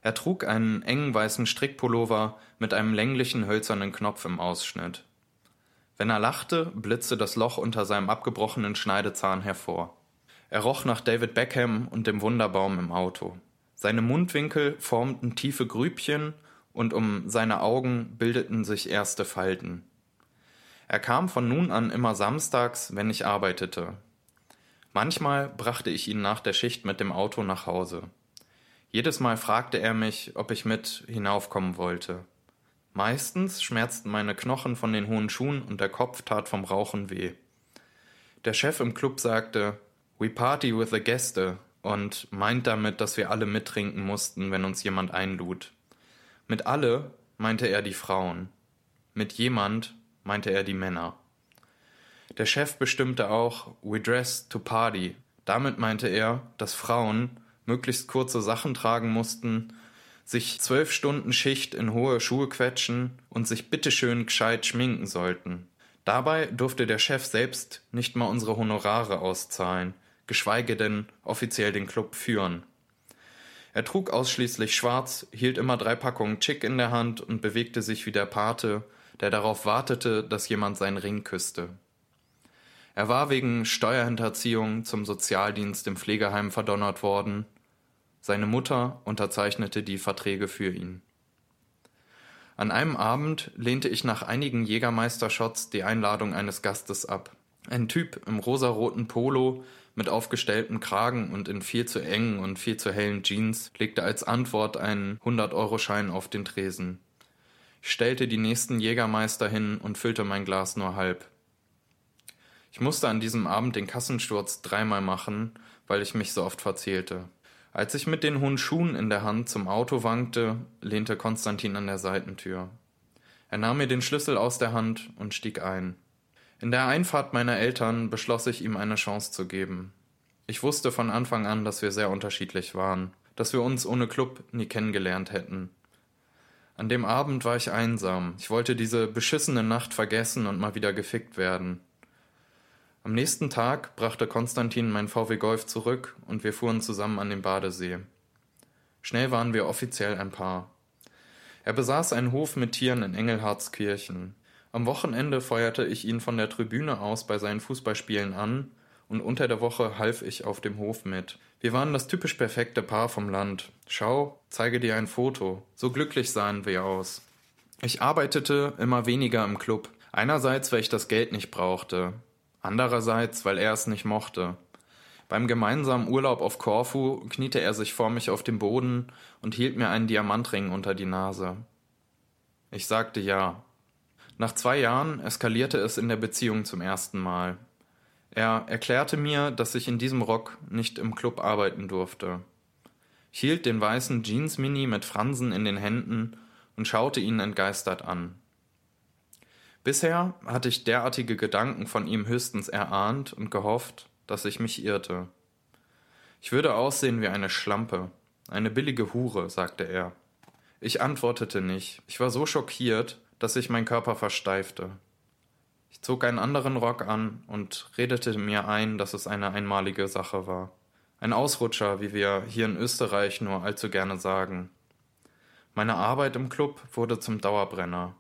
S4: Er trug einen engen weißen Strickpullover mit einem länglichen hölzernen Knopf im Ausschnitt. Wenn er lachte, blitzte das Loch unter seinem abgebrochenen Schneidezahn hervor. Er roch nach David Beckham und dem Wunderbaum im Auto. Seine Mundwinkel formten tiefe Grübchen und um seine Augen bildeten sich erste Falten. Er kam von nun an immer samstags, wenn ich arbeitete. Manchmal brachte ich ihn nach der Schicht mit dem Auto nach Hause. Jedes Mal fragte er mich, ob ich mit hinaufkommen wollte. Meistens schmerzten meine Knochen von den hohen Schuhen und der Kopf tat vom Rauchen weh. Der Chef im Club sagte, We party with the Gäste und meint damit, dass wir alle mittrinken mussten, wenn uns jemand einlud. Mit alle meinte er die Frauen. Mit jemand meinte er die Männer. Der Chef bestimmte auch We dress to party. Damit meinte er, dass Frauen möglichst kurze Sachen tragen mussten, sich zwölf Stunden Schicht in hohe Schuhe quetschen und sich bitteschön gescheit schminken sollten. Dabei durfte der Chef selbst nicht mal unsere Honorare auszahlen, geschweige denn offiziell den Club führen. Er trug ausschließlich schwarz, hielt immer drei Packungen Chick in der Hand und bewegte sich wie der Pate, der darauf wartete, dass jemand seinen Ring küsste. Er war wegen Steuerhinterziehung zum Sozialdienst im Pflegeheim verdonnert worden. Seine Mutter unterzeichnete die Verträge für ihn. An einem Abend lehnte ich nach einigen Jägermeistershots die Einladung eines Gastes ab. Ein Typ im rosaroten Polo mit aufgestelltem Kragen und in viel zu engen und viel zu hellen Jeans legte als Antwort einen 100-Euro-Schein auf den Tresen. Ich stellte die nächsten Jägermeister hin und füllte mein Glas nur halb. Ich musste an diesem Abend den Kassensturz dreimal machen, weil ich mich so oft verzählte. Als ich mit den hohen Schuhen in der Hand zum Auto wankte, lehnte Konstantin an der Seitentür. Er nahm mir den Schlüssel aus der Hand und stieg ein. In der Einfahrt meiner Eltern beschloss ich ihm eine Chance zu geben. Ich wusste von Anfang an, dass wir sehr unterschiedlich waren, dass wir uns ohne Club nie kennengelernt hätten. An dem Abend war ich einsam. Ich wollte diese beschissene Nacht vergessen und mal wieder gefickt werden. Am nächsten Tag brachte Konstantin mein VW Golf zurück und wir fuhren zusammen an den Badesee. Schnell waren wir offiziell ein Paar. Er besaß einen Hof mit Tieren in Engelhardskirchen. Am Wochenende feuerte ich ihn von der Tribüne aus bei seinen Fußballspielen an und unter der Woche half ich auf dem Hof mit. Wir waren das typisch perfekte Paar vom Land. Schau, zeige dir ein Foto. So glücklich sahen wir aus. Ich arbeitete immer weniger im Club. Einerseits, weil ich das Geld nicht brauchte. Andererseits, weil er es nicht mochte. Beim gemeinsamen Urlaub auf Korfu kniete er sich vor mich auf dem Boden und hielt mir einen Diamantring unter die Nase. Ich sagte ja. Nach zwei Jahren eskalierte es in der Beziehung zum ersten Mal. Er erklärte mir, dass ich in diesem Rock nicht im Club arbeiten durfte. Ich hielt den weißen Jeans-Mini mit Fransen in den Händen und schaute ihn entgeistert an. Bisher hatte ich derartige Gedanken von ihm höchstens erahnt und gehofft, dass ich mich irrte. Ich würde aussehen wie eine Schlampe, eine billige Hure, sagte er. Ich antwortete nicht. Ich war so schockiert, dass sich mein Körper versteifte. Ich zog einen anderen Rock an und redete mir ein, dass es eine einmalige Sache war. Ein Ausrutscher, wie wir hier in Österreich nur allzu gerne sagen. Meine Arbeit im Club wurde zum Dauerbrenner.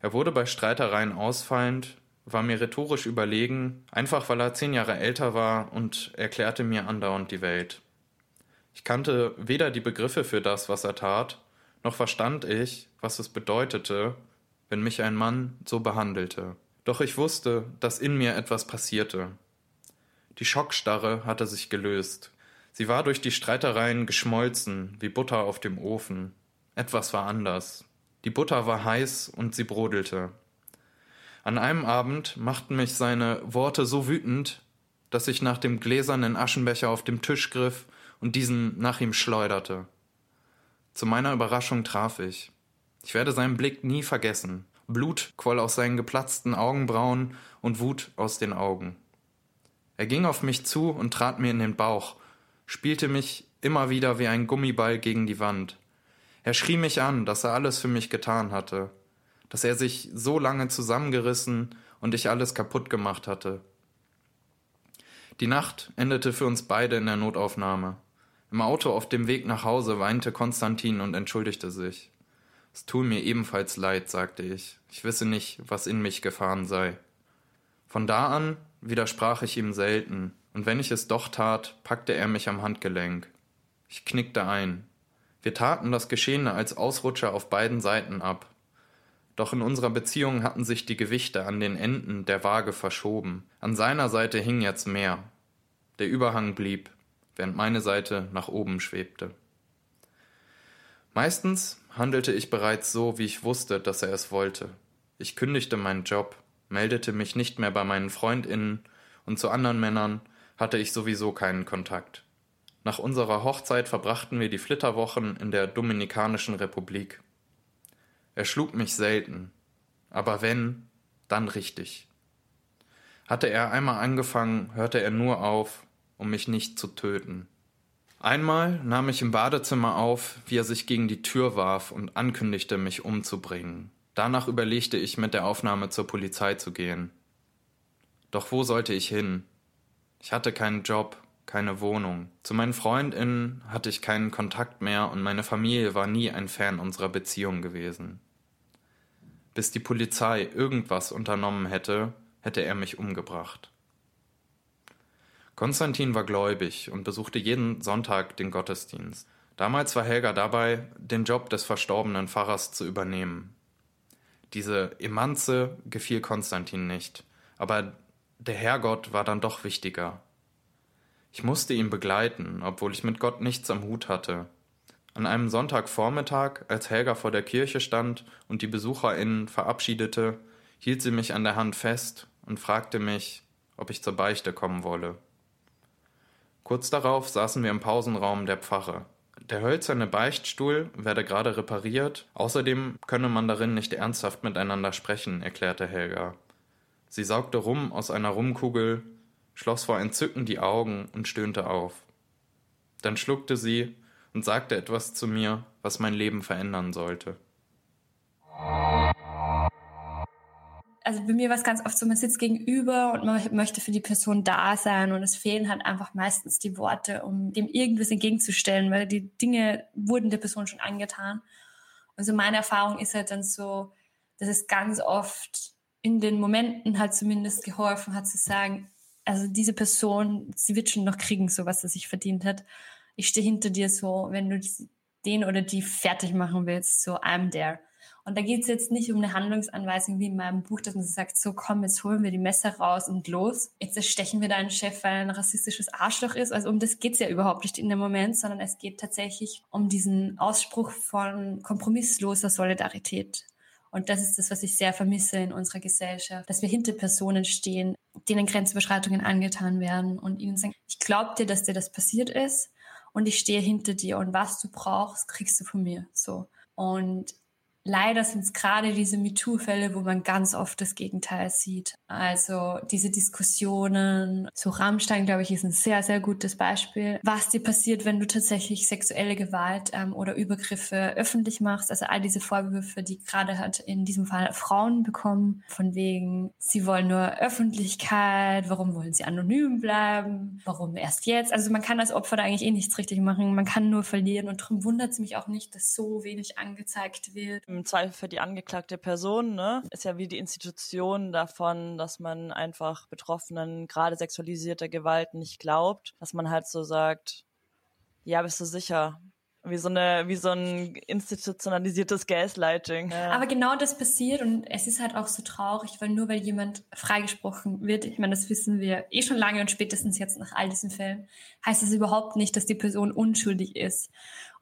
S4: Er wurde bei Streitereien ausfallend, war mir rhetorisch überlegen, einfach weil er zehn Jahre älter war und erklärte mir andauernd die Welt. Ich kannte weder die Begriffe für das, was er tat, noch verstand ich, was es bedeutete, wenn mich ein Mann so behandelte. Doch ich wusste, dass in mir etwas passierte. Die Schockstarre hatte sich gelöst. Sie war durch die Streitereien geschmolzen, wie Butter auf dem Ofen. Etwas war anders. Die Butter war heiß und sie brodelte. An einem Abend machten mich seine Worte so wütend, dass ich nach dem gläsernen Aschenbecher auf dem Tisch griff und diesen nach ihm schleuderte. Zu meiner Überraschung traf ich. Ich werde seinen Blick nie vergessen. Blut quoll aus seinen geplatzten Augenbrauen und Wut aus den Augen. Er ging auf mich zu und trat mir in den Bauch, spielte mich immer wieder wie ein Gummiball gegen die Wand. Er schrie mich an, dass er alles für mich getan hatte, dass er sich so lange zusammengerissen und ich alles kaputt gemacht hatte. Die Nacht endete für uns beide in der Notaufnahme. Im Auto auf dem Weg nach Hause weinte Konstantin und entschuldigte sich. Es tut mir ebenfalls leid, sagte ich. Ich wisse nicht, was in mich gefahren sei. Von da an widersprach ich ihm selten, und wenn ich es doch tat, packte er mich am Handgelenk. Ich knickte ein. Wir taten das Geschehene als Ausrutscher auf beiden Seiten ab. Doch in unserer Beziehung hatten sich die Gewichte an den Enden der Waage verschoben. An seiner Seite hing jetzt mehr. Der Überhang blieb, während meine Seite nach oben schwebte. Meistens handelte ich bereits so, wie ich wusste, dass er es wollte. Ich kündigte meinen Job, meldete mich nicht mehr bei meinen Freundinnen und zu anderen Männern hatte ich sowieso keinen Kontakt. Nach unserer Hochzeit verbrachten wir die Flitterwochen in der Dominikanischen Republik. Er schlug mich selten, aber wenn, dann richtig. Hatte er einmal angefangen, hörte er nur auf, um mich nicht zu töten. Einmal nahm ich im Badezimmer auf, wie er sich gegen die Tür warf und ankündigte, mich umzubringen. Danach überlegte ich, mit der Aufnahme zur Polizei zu gehen. Doch wo sollte ich hin? Ich hatte keinen Job, keine Wohnung. Zu meinen Freundinnen hatte ich keinen Kontakt mehr und meine Familie war nie ein Fan unserer Beziehung gewesen. Bis die Polizei irgendwas unternommen hätte, hätte er mich umgebracht. Konstantin war gläubig und besuchte jeden Sonntag den Gottesdienst. Damals war Helga dabei, den Job des verstorbenen Pfarrers zu übernehmen. Diese Emanze gefiel Konstantin nicht, aber der Herrgott war dann doch wichtiger. Ich musste ihn begleiten, obwohl ich mit Gott nichts am Hut hatte. An einem Sonntagvormittag, als Helga vor der Kirche stand und die BesucherInnen verabschiedete, hielt sie mich an der Hand fest und fragte mich, ob ich zur Beichte kommen wolle. Kurz darauf saßen wir im Pausenraum der Pfarre. Der hölzerne Beichtstuhl werde gerade repariert, außerdem könne man darin nicht ernsthaft miteinander sprechen, erklärte Helga. Sie saugte Rum aus einer Rumkugel schloss vor Entzücken die Augen und stöhnte auf. Dann schluckte sie und sagte etwas zu mir, was mein Leben verändern sollte.
S3: Also bei mir war es ganz oft so, man sitzt gegenüber und man möchte für die Person da sein und es fehlen halt einfach meistens die Worte, um dem irgendwas entgegenzustellen, weil die Dinge wurden der Person schon angetan. Also meine Erfahrung ist halt dann so, dass es ganz oft in den Momenten halt zumindest geholfen hat zu sagen, also diese Person, sie wird schon noch kriegen, so was er sich verdient hat. Ich stehe hinter dir so, wenn du den oder die fertig machen willst, so I'm there. Und da geht es jetzt nicht um eine Handlungsanweisung wie in meinem Buch, dass man sagt, so komm, jetzt holen wir die Messer raus und los. Jetzt stechen wir deinen Chef, weil er ein rassistisches Arschloch ist. Also um das geht es ja überhaupt nicht in dem Moment, sondern es geht tatsächlich um diesen Ausspruch von kompromissloser Solidarität. Und das ist das, was ich sehr vermisse in unserer Gesellschaft, dass wir hinter Personen stehen, denen Grenzüberschreitungen angetan werden und ihnen sagen, ich glaube dir, dass dir das passiert ist und ich stehe hinter dir und was du brauchst, kriegst du von mir. So. Und leider sind es gerade diese MeToo-Fälle, wo man ganz oft das Gegenteil sieht. Also diese Diskussionen, so Rammstein, glaube ich, ist ein sehr, sehr gutes Beispiel. Was dir passiert, wenn du tatsächlich sexuelle Gewalt ähm, oder Übergriffe öffentlich machst. Also all diese Vorwürfe, die gerade hat in diesem Fall Frauen bekommen, von wegen, sie wollen nur Öffentlichkeit, warum wollen sie anonym bleiben, warum erst jetzt. Also man kann als Opfer da eigentlich eh nichts richtig machen, man kann nur verlieren und darum wundert es mich auch nicht, dass so wenig angezeigt wird
S1: im Zweifel für die angeklagte Person, ne, ist ja wie die Institution davon, dass man einfach Betroffenen gerade sexualisierter Gewalt nicht glaubt, dass man halt so sagt, ja, bist du sicher? Wie so eine, wie so ein institutionalisiertes Gaslighting.
S3: Ja. Aber genau das passiert und es ist halt auch so traurig, weil nur weil jemand freigesprochen wird, ich meine, das wissen wir eh schon lange und spätestens jetzt nach all diesen Fällen, heißt es überhaupt nicht, dass die Person unschuldig ist.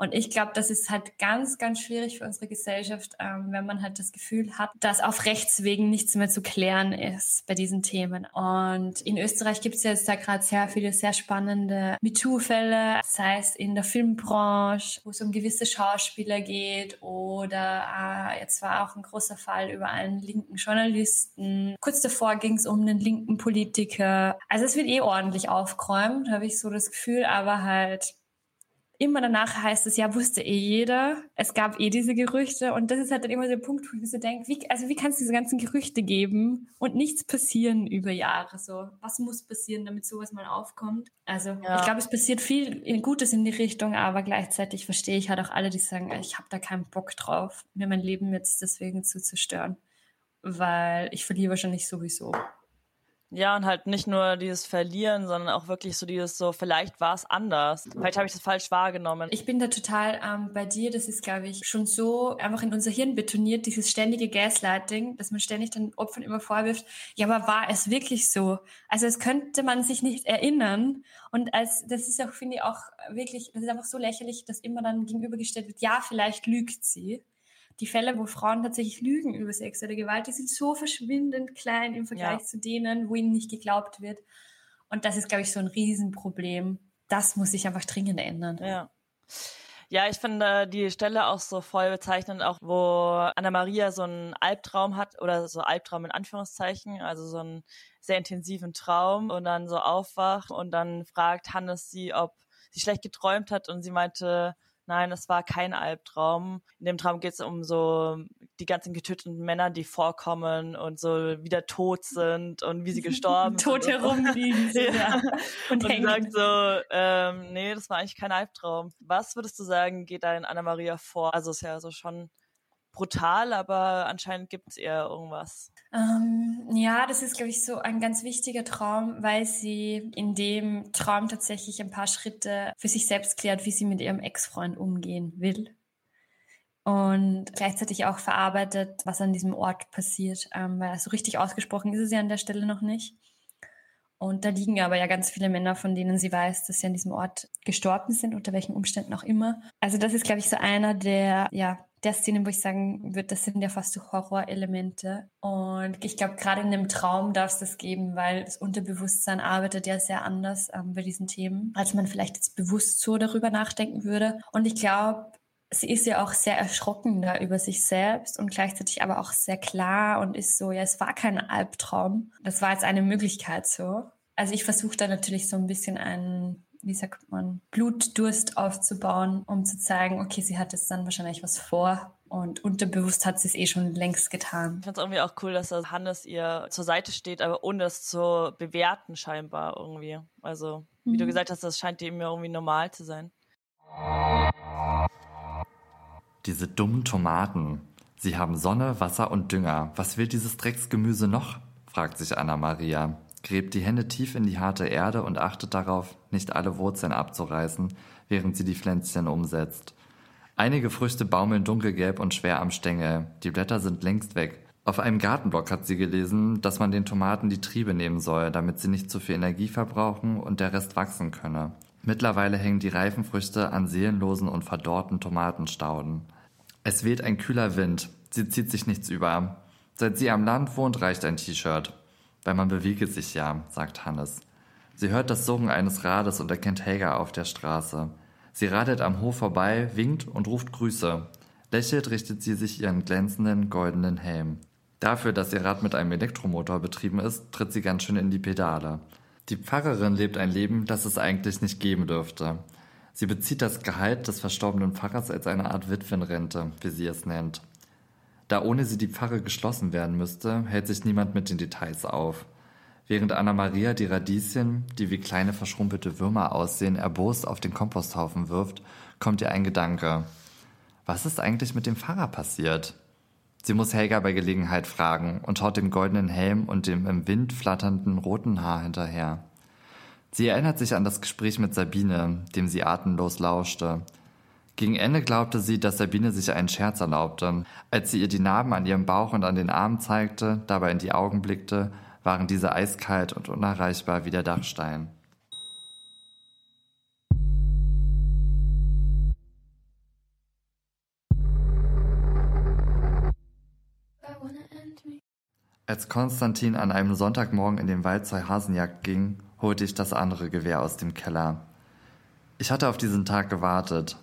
S3: Und ich glaube, das ist halt ganz, ganz schwierig für unsere Gesellschaft, ähm, wenn man halt das Gefühl hat, dass auf Rechtswegen nichts mehr zu klären ist bei diesen Themen. Und in Österreich gibt es jetzt da gerade sehr viele sehr spannende MeToo-Fälle, sei es in der Filmbranche, wo es um gewisse Schauspieler geht oder äh, jetzt war auch ein großer Fall über einen linken Journalisten. Kurz davor ging es um einen linken Politiker. Also es wird eh ordentlich aufgeräumt, habe ich so das Gefühl, aber halt immer danach heißt es, ja, wusste eh jeder. Es gab eh diese Gerüchte. Und das ist halt dann immer der Punkt, wo ich so denke, wie, also wie kann es diese ganzen Gerüchte geben und nichts passieren über Jahre? So, was muss passieren, damit sowas mal aufkommt? Also, ja. ich glaube, es passiert viel Gutes in die Richtung, aber gleichzeitig verstehe ich halt auch alle, die sagen, ich habe da keinen Bock drauf, mir mein Leben jetzt deswegen zu zerstören. Weil ich verliere wahrscheinlich sowieso.
S1: Ja, und halt nicht nur dieses Verlieren, sondern auch wirklich so dieses so, vielleicht war es anders. Vielleicht habe ich das falsch wahrgenommen.
S3: Ich bin da total ähm, bei dir. Das ist, glaube ich, schon so einfach in unser Hirn betoniert, dieses ständige Gaslighting, dass man ständig den Opfern immer vorwirft, ja, aber war es wirklich so? Also es könnte man sich nicht erinnern. Und als das ist auch, finde ich, auch wirklich, das ist einfach so lächerlich, dass immer dann gegenübergestellt wird, ja, vielleicht lügt sie die Fälle, wo Frauen tatsächlich lügen über sexuelle Gewalt, die sind so verschwindend klein im Vergleich ja. zu denen, wo ihnen nicht geglaubt wird. Und das ist, glaube ich, so ein Riesenproblem. Das muss sich einfach dringend ändern.
S1: Ja. Ja, ich finde die Stelle auch so voll bezeichnend, auch wo Anna-Maria so einen Albtraum hat oder so Albtraum in Anführungszeichen, also so einen sehr intensiven Traum und dann so aufwacht und dann fragt Hannes sie, ob sie schlecht geträumt hat und sie meinte, Nein, es war kein Albtraum. In dem Traum geht es um so die ganzen getöteten Männer, die vorkommen und so wieder tot sind und wie sie gestorben
S3: tot sind. Tot herumliegen. ja.
S1: Und, und sagt so, ähm, nee, das war eigentlich kein Albtraum. Was würdest du sagen, geht da in Anna-Maria vor? Also ist ja so schon brutal, aber anscheinend gibt es eher irgendwas.
S3: Ähm, ja, das ist, glaube ich, so ein ganz wichtiger Traum, weil sie in dem Traum tatsächlich ein paar Schritte für sich selbst klärt, wie sie mit ihrem Ex-Freund umgehen will. Und gleichzeitig auch verarbeitet, was an diesem Ort passiert, ähm, weil so richtig ausgesprochen ist es ja an der Stelle noch nicht. Und da liegen aber ja ganz viele Männer, von denen sie weiß, dass sie an diesem Ort gestorben sind, unter welchen Umständen auch immer. Also das ist, glaube ich, so einer der, ja, der Szenen, wo ich sagen würde, das sind ja fast so Horrorelemente. Und ich glaube, gerade in einem Traum darf es das geben, weil das Unterbewusstsein arbeitet ja sehr anders ähm, bei diesen Themen, als man vielleicht jetzt bewusst so darüber nachdenken würde. Und ich glaube, sie ist ja auch sehr erschrocken da über sich selbst und gleichzeitig aber auch sehr klar und ist so, ja, es war kein Albtraum. Das war jetzt eine Möglichkeit so. Also ich versuche da natürlich so ein bisschen einen wie sagt man, Blutdurst aufzubauen, um zu zeigen, okay, sie hat jetzt dann wahrscheinlich was vor und unterbewusst hat sie es eh schon längst getan.
S1: Ich finde es irgendwie auch cool, dass Hannes ihr zur Seite steht, aber ohne es zu bewerten scheinbar irgendwie. Also, wie mhm. du gesagt hast, das scheint ihm irgendwie normal zu sein.
S5: Diese dummen Tomaten. Sie haben Sonne, Wasser und Dünger. Was will dieses Drecksgemüse noch? fragt sich Anna Maria. Gräbt die Hände tief in die harte Erde und achtet darauf, nicht alle Wurzeln abzureißen, während sie die Pflänzchen umsetzt. Einige Früchte baumeln dunkelgelb und schwer am Stängel. Die Blätter sind längst weg. Auf einem Gartenblock hat sie gelesen, dass man den Tomaten die Triebe nehmen soll, damit sie nicht zu viel Energie verbrauchen und der Rest wachsen könne. Mittlerweile hängen die reifen Früchte an seelenlosen und verdorrten Tomatenstauden. Es weht ein kühler Wind. Sie zieht sich nichts über. Seit sie am Land wohnt, reicht ein T-Shirt. Weil man bewege sich ja, sagt Hannes. Sie hört das Surren eines Rades und erkennt Helga auf der Straße. Sie radelt am Hof vorbei, winkt und ruft Grüße. Lächelt richtet sie sich ihren glänzenden goldenen Helm. Dafür, dass ihr Rad mit einem Elektromotor betrieben ist, tritt sie ganz schön in die Pedale. Die Pfarrerin lebt ein Leben, das es eigentlich nicht geben dürfte. Sie bezieht das Gehalt des verstorbenen Pfarrers als eine Art Witwenrente, wie sie es nennt. Da ohne sie die Pfarre geschlossen werden müsste, hält sich niemand mit den Details auf. Während Anna-Maria die Radieschen, die wie kleine verschrumpelte Würmer aussehen, erbost auf den Komposthaufen wirft, kommt ihr ein Gedanke. Was ist eigentlich mit dem Pfarrer passiert? Sie muss Helga bei Gelegenheit fragen und haut dem goldenen Helm und dem im Wind flatternden roten Haar hinterher. Sie erinnert sich an das Gespräch mit Sabine, dem sie atemlos lauschte. Gegen Ende glaubte sie, dass Sabine sich einen Scherz erlaubte. Als sie ihr die Narben an ihrem Bauch und an den Armen zeigte, dabei in die Augen blickte, waren diese eiskalt und unerreichbar wie der Dachstein. Als Konstantin an einem Sonntagmorgen in den Wald zur Hasenjagd ging, holte ich das andere Gewehr aus dem Keller. Ich hatte auf diesen Tag gewartet.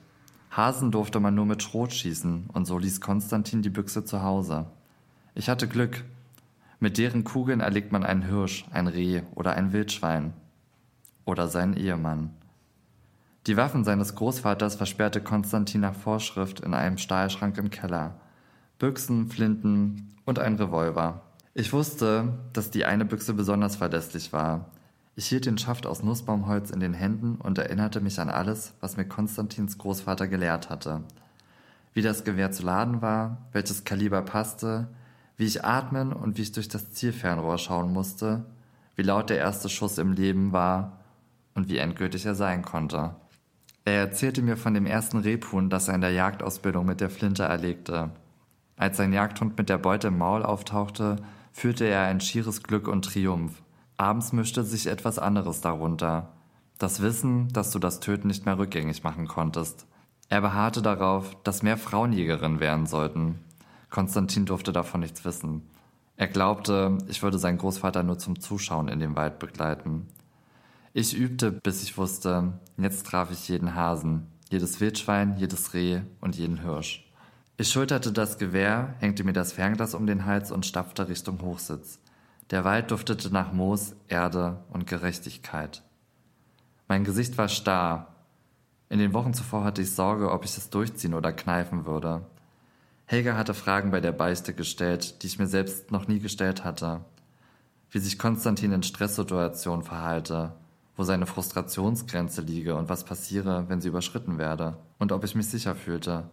S5: Hasen durfte man nur mit Schrot schießen, und so ließ Konstantin die Büchse zu Hause. Ich hatte Glück. Mit deren Kugeln erlegt man einen Hirsch, ein Reh oder ein Wildschwein. Oder seinen Ehemann. Die Waffen seines Großvaters versperrte Konstantin nach Vorschrift in einem Stahlschrank im Keller. Büchsen, Flinten und ein Revolver. Ich wusste, dass die eine Büchse besonders verlässlich war. Ich hielt den Schaft aus Nussbaumholz in den Händen und erinnerte mich an alles, was mir Konstantins Großvater gelehrt hatte. Wie das Gewehr zu laden war, welches Kaliber passte, wie ich atmen und wie ich durch das Zielfernrohr schauen musste, wie laut der erste Schuss im Leben war und wie endgültig er sein konnte. Er erzählte mir von dem ersten Rebhuhn, das er in der Jagdausbildung mit der Flinte erlegte. Als sein Jagdhund mit der Beute im Maul auftauchte, fühlte er ein schieres Glück und Triumph. Abends mischte sich etwas anderes darunter. Das Wissen, dass du das Töten nicht mehr rückgängig machen konntest. Er beharrte darauf, dass mehr Frauenjägerinnen werden sollten. Konstantin durfte davon nichts wissen. Er glaubte, ich würde seinen Großvater nur zum Zuschauen in den Wald begleiten. Ich übte, bis ich wusste, jetzt traf ich jeden Hasen, jedes Wildschwein, jedes Reh und jeden Hirsch. Ich schulterte das Gewehr, hängte mir das Fernglas um den Hals und stapfte Richtung Hochsitz. Der Wald duftete nach Moos, Erde und Gerechtigkeit. Mein Gesicht war starr. In den Wochen zuvor hatte ich Sorge, ob ich es durchziehen oder kneifen würde. Helga hatte Fragen bei der Beichte gestellt, die ich mir selbst noch nie gestellt hatte. Wie sich Konstantin in Stresssituationen verhalte, wo seine Frustrationsgrenze liege und was passiere, wenn sie überschritten werde, und ob ich mich sicher fühlte.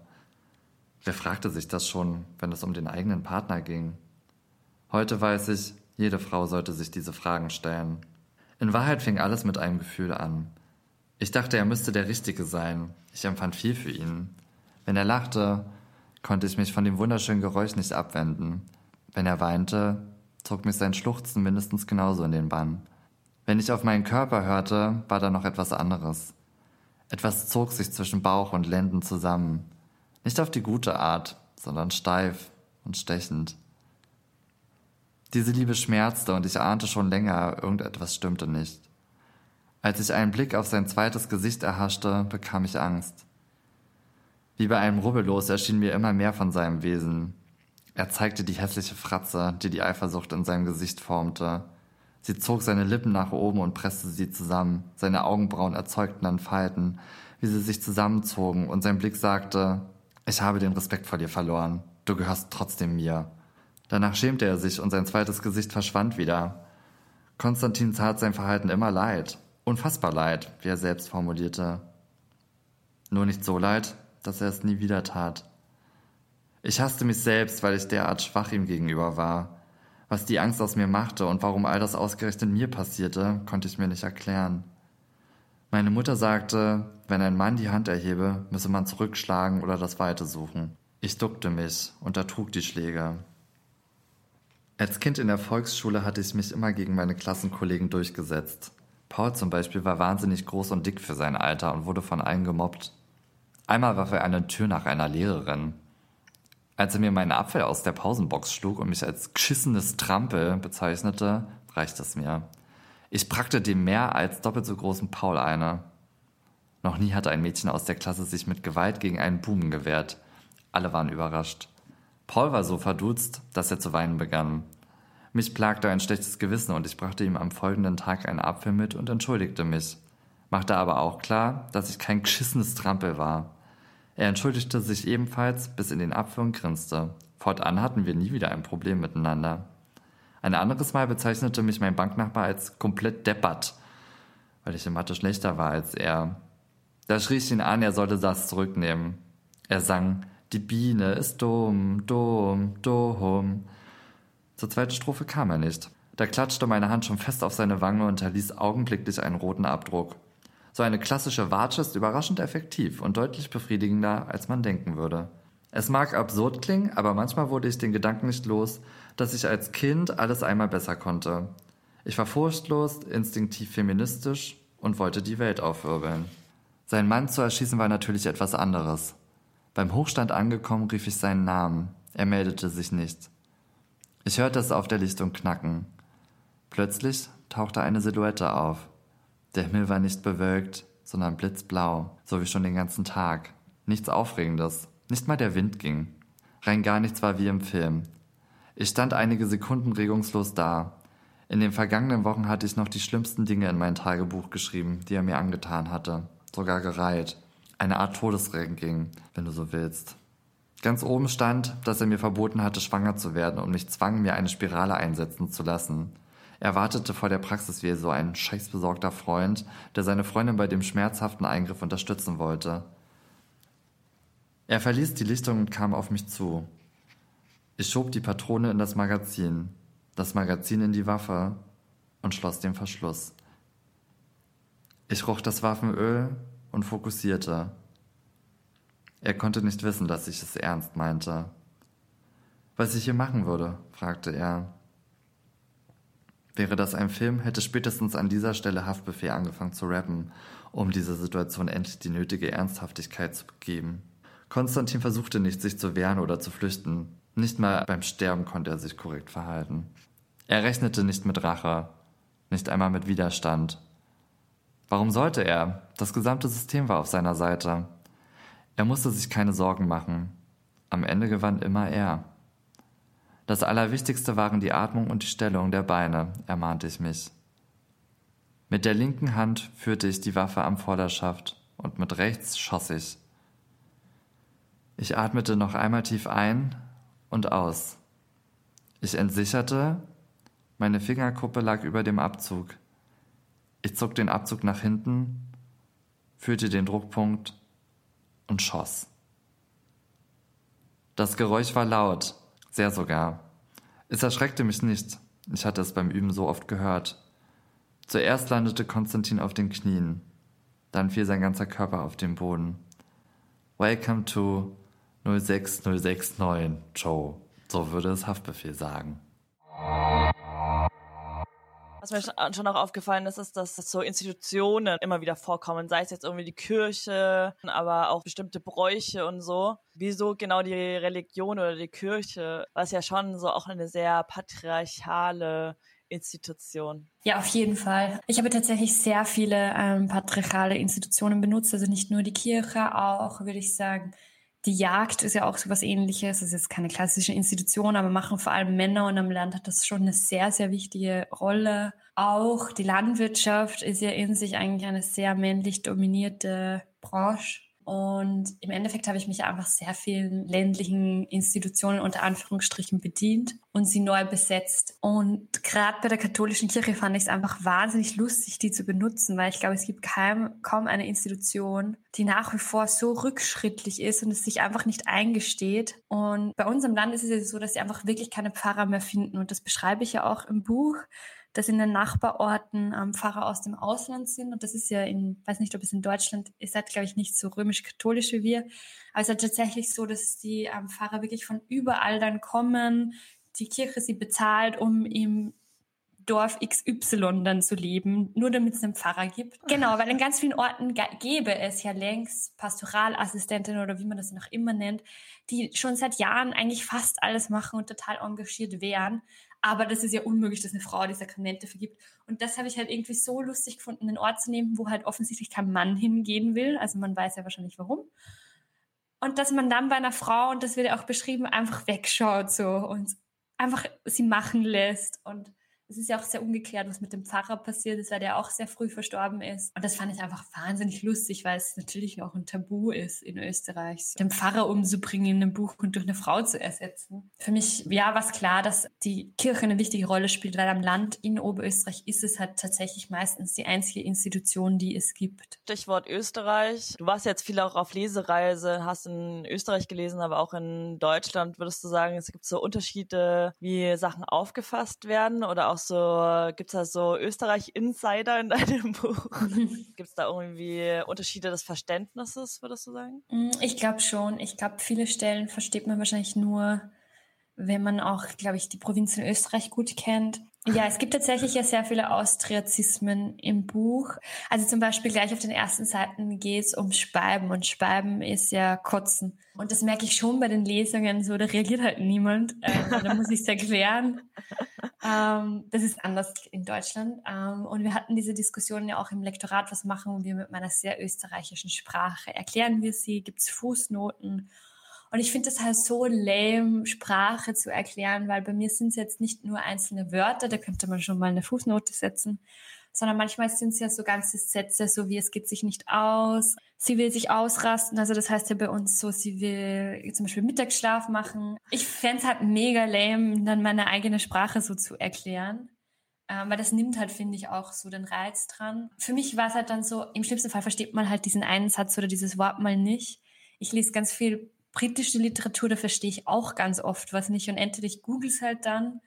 S5: Wer fragte sich das schon, wenn es um den eigenen Partner ging? Heute weiß ich, jede Frau sollte sich diese Fragen stellen. In Wahrheit fing alles mit einem Gefühl an. Ich dachte, er müsste der Richtige sein. Ich empfand viel für ihn. Wenn er lachte, konnte ich mich von dem wunderschönen Geräusch nicht abwenden. Wenn er weinte, zog mich sein Schluchzen mindestens genauso in den Bann. Wenn ich auf meinen Körper hörte, war da noch etwas anderes. Etwas zog sich zwischen Bauch und Lenden zusammen. Nicht auf die gute Art, sondern steif und stechend. Diese Liebe schmerzte und ich ahnte schon länger, irgendetwas stimmte nicht. Als ich einen Blick auf sein zweites Gesicht erhaschte, bekam ich Angst. Wie bei einem Rubbellos erschien mir immer mehr von seinem Wesen. Er zeigte die hässliche Fratze, die die Eifersucht in seinem Gesicht formte. Sie zog seine Lippen nach oben und presste sie zusammen. Seine Augenbrauen erzeugten dann Falten, wie sie sich zusammenzogen, und sein Blick sagte, ich habe den Respekt vor dir verloren. Du gehörst trotzdem mir. Danach schämte er sich und sein zweites Gesicht verschwand wieder. Konstantin tat sein Verhalten immer leid. Unfassbar leid, wie er selbst formulierte. Nur nicht so leid, dass er es nie wieder tat. Ich hasste mich selbst, weil ich derart schwach ihm gegenüber war. Was die Angst aus mir machte und warum all das ausgerechnet mir passierte, konnte ich mir nicht erklären. Meine Mutter sagte, wenn ein Mann die Hand erhebe, müsse man zurückschlagen oder das Weite suchen. Ich duckte mich und ertrug die Schläge. Als Kind in der Volksschule hatte ich mich immer gegen meine Klassenkollegen durchgesetzt. Paul zum Beispiel war wahnsinnig groß und dick für sein Alter und wurde von allen gemobbt. Einmal warf er eine Tür nach einer Lehrerin. Als er mir meinen Apfel aus der Pausenbox schlug und mich als geschissenes Trampel bezeichnete, reichte es mir. Ich brachte dem mehr als doppelt so großen Paul eine. Noch nie hatte ein Mädchen aus der Klasse sich mit Gewalt gegen einen Buben gewehrt. Alle waren überrascht. Paul war so verdutzt, dass er zu weinen begann. Mich plagte ein schlechtes Gewissen und ich brachte ihm am folgenden Tag einen Apfel mit und entschuldigte mich, machte aber auch klar, dass ich kein geschissenes Trampel war. Er entschuldigte sich ebenfalls bis in den Apfel und grinste. Fortan hatten wir nie wieder ein Problem miteinander. Ein anderes Mal bezeichnete mich mein Banknachbar als komplett deppert, weil ich in Mathe schlechter war als er. Da schrie ich ihn an, er sollte das zurücknehmen. Er sang, die Biene ist dumm, dumm, dumm. Zur zweiten Strophe kam er nicht. Da klatschte meine Hand schon fest auf seine Wange und erließ augenblicklich einen roten Abdruck. So eine klassische Watsche ist überraschend effektiv und deutlich befriedigender, als man denken würde. Es mag absurd klingen, aber manchmal wurde ich den Gedanken nicht los, dass ich als Kind alles einmal besser konnte. Ich war furchtlos, instinktiv feministisch und wollte die Welt aufwirbeln. Sein Mann zu erschießen war natürlich etwas anderes. Beim Hochstand angekommen rief ich seinen Namen. Er meldete sich nicht. Ich hörte es auf der Lichtung knacken. Plötzlich tauchte eine Silhouette auf. Der Himmel war nicht bewölkt, sondern blitzblau, so wie schon den ganzen Tag. Nichts Aufregendes, nicht mal der Wind ging. Rein gar nichts war wie im Film. Ich stand einige Sekunden regungslos da. In den vergangenen Wochen hatte ich noch die schlimmsten Dinge in mein Tagebuch geschrieben, die er mir angetan hatte. Sogar gereiht. Eine Art Todesranking, wenn du so willst. Ganz oben stand, dass er mir verboten hatte, schwanger zu werden und mich zwang, mir eine Spirale einsetzen zu lassen. Er wartete vor der Praxis wie so ein scheißbesorgter Freund, der seine Freundin bei dem schmerzhaften Eingriff unterstützen wollte. Er verließ die Lichtung und kam auf mich zu. Ich schob die Patrone in das Magazin, das Magazin in die Waffe und schloss den Verschluss. Ich roch das Waffenöl und fokussierte. Er konnte nicht wissen, dass ich es ernst meinte. Was ich hier machen würde, fragte er. Wäre das ein Film, hätte spätestens an dieser Stelle Haftbefehl angefangen zu rappen, um dieser Situation endlich die nötige Ernsthaftigkeit zu geben. Konstantin versuchte nicht, sich zu wehren oder zu flüchten. Nicht mal beim Sterben konnte er sich korrekt verhalten. Er rechnete nicht mit Rache, nicht einmal mit Widerstand. Warum sollte er? Das gesamte System war auf seiner Seite. Er musste sich keine Sorgen machen. Am Ende gewann immer er. Das Allerwichtigste waren die Atmung und die Stellung der Beine, ermahnte ich mich. Mit der linken Hand führte ich die Waffe am Vorderschaft und mit rechts schoss ich. Ich atmete noch einmal tief ein und aus. Ich entsicherte, meine Fingerkuppe lag über dem Abzug. Ich zog den Abzug nach hinten, fühlte den Druckpunkt und schoss. Das Geräusch war laut, sehr sogar. Es erschreckte mich nicht. Ich hatte es beim Üben so oft gehört. Zuerst landete Konstantin auf den Knien. Dann fiel sein ganzer Körper auf den Boden. Welcome to 06069, Joe. So würde es Haftbefehl sagen.
S1: Was mir schon auch aufgefallen ist, ist, dass so Institutionen immer wieder vorkommen, sei es jetzt irgendwie die Kirche, aber auch bestimmte Bräuche und so. Wieso genau die Religion oder die Kirche, was ja schon so auch eine sehr patriarchale Institution.
S3: Ja, auf jeden Fall. Ich habe tatsächlich sehr viele ähm, patriarchale Institutionen benutzt, also nicht nur die Kirche, auch würde ich sagen die Jagd ist ja auch so was ähnliches. Es ist jetzt keine klassische Institution, aber machen vor allem Männer und am Land hat das schon eine sehr, sehr wichtige Rolle. Auch die Landwirtschaft ist ja in sich eigentlich eine sehr männlich dominierte Branche. Und im Endeffekt habe ich mich einfach sehr vielen ländlichen Institutionen unter Anführungsstrichen bedient und sie neu besetzt. Und gerade bei der katholischen Kirche fand ich es einfach wahnsinnig lustig, die zu benutzen, weil ich glaube, es gibt kaum, kaum eine Institution, die nach wie vor so rückschrittlich ist und es sich einfach nicht eingesteht. Und bei uns im Land ist es so, dass sie einfach wirklich keine Pfarrer mehr finden. Und das beschreibe ich ja auch im Buch dass in den Nachbarorten ähm, Pfarrer aus dem Ausland sind. Und das ist ja in, weiß nicht, ob es in Deutschland ist, halt, glaube ich, nicht so römisch-katholisch wie wir. Aber es ist halt tatsächlich so, dass die ähm, Pfarrer wirklich von überall dann kommen, die Kirche sie bezahlt, um im Dorf XY dann zu leben, nur damit es einen Pfarrer gibt. Genau, weil in ganz vielen Orten gäbe es ja längst Pastoralassistentinnen oder wie man das noch immer nennt, die schon seit Jahren eigentlich fast alles machen und total engagiert wären. Aber das ist ja unmöglich, dass eine Frau die Sakramente vergibt. Und das habe ich halt irgendwie so lustig gefunden, einen Ort zu nehmen, wo halt offensichtlich kein Mann hingehen will. Also man weiß ja wahrscheinlich warum. Und dass man dann bei einer Frau, und das wird ja auch beschrieben, einfach wegschaut so und einfach sie machen lässt und es ist ja auch sehr ungeklärt, was mit dem Pfarrer passiert ist, weil der auch sehr früh verstorben ist. Und das fand ich einfach wahnsinnig lustig, weil es natürlich auch ein Tabu ist in Österreich, den Pfarrer umzubringen in einem Buch und durch eine Frau zu ersetzen. Für mich, ja, war es klar, dass die Kirche eine wichtige Rolle spielt, weil am Land in Oberösterreich ist es halt tatsächlich meistens die einzige Institution, die es gibt.
S1: Stichwort Österreich. Du warst jetzt viel auch auf Lesereise, hast in Österreich gelesen, aber auch in Deutschland. Würdest du sagen, es gibt so Unterschiede, wie Sachen aufgefasst werden oder auch so, gibt es da so Österreich-Insider in deinem Buch? gibt es da irgendwie Unterschiede des Verständnisses, würdest du sagen?
S3: Mm, ich glaube schon. Ich glaube, viele Stellen versteht man wahrscheinlich nur, wenn man auch, glaube ich, die Provinz in Österreich gut kennt. Ja, es gibt tatsächlich ja sehr viele Austriazismen im Buch. Also zum Beispiel gleich auf den ersten Seiten geht es um Speiben und Speiben ist ja Kotzen. Und das merke ich schon bei den Lesungen so, da reagiert halt niemand. Ähm, da muss ich es erklären. Ähm, das ist anders in Deutschland. Ähm, und wir hatten diese Diskussion ja auch im Lektorat, was machen wir mit meiner sehr österreichischen Sprache? Erklären wir sie? Gibt es Fußnoten? Und ich finde das halt so lame, Sprache zu erklären, weil bei mir sind es jetzt nicht nur einzelne Wörter, da könnte man schon mal eine Fußnote setzen, sondern manchmal sind es ja so ganze Sätze, so wie es geht sich nicht aus. Sie will sich ausrasten, also das heißt ja bei uns so, sie will zum Beispiel Mittagsschlaf machen. Ich fände es halt mega lame, dann meine eigene Sprache so zu erklären. Ähm, weil das nimmt halt, finde ich, auch so den Reiz dran. Für mich war es halt dann so, im schlimmsten Fall versteht man halt diesen einen Satz oder dieses Wort mal nicht. Ich lese ganz viel britische Literatur, da verstehe ich auch ganz oft was nicht. Und entweder ich google es halt dann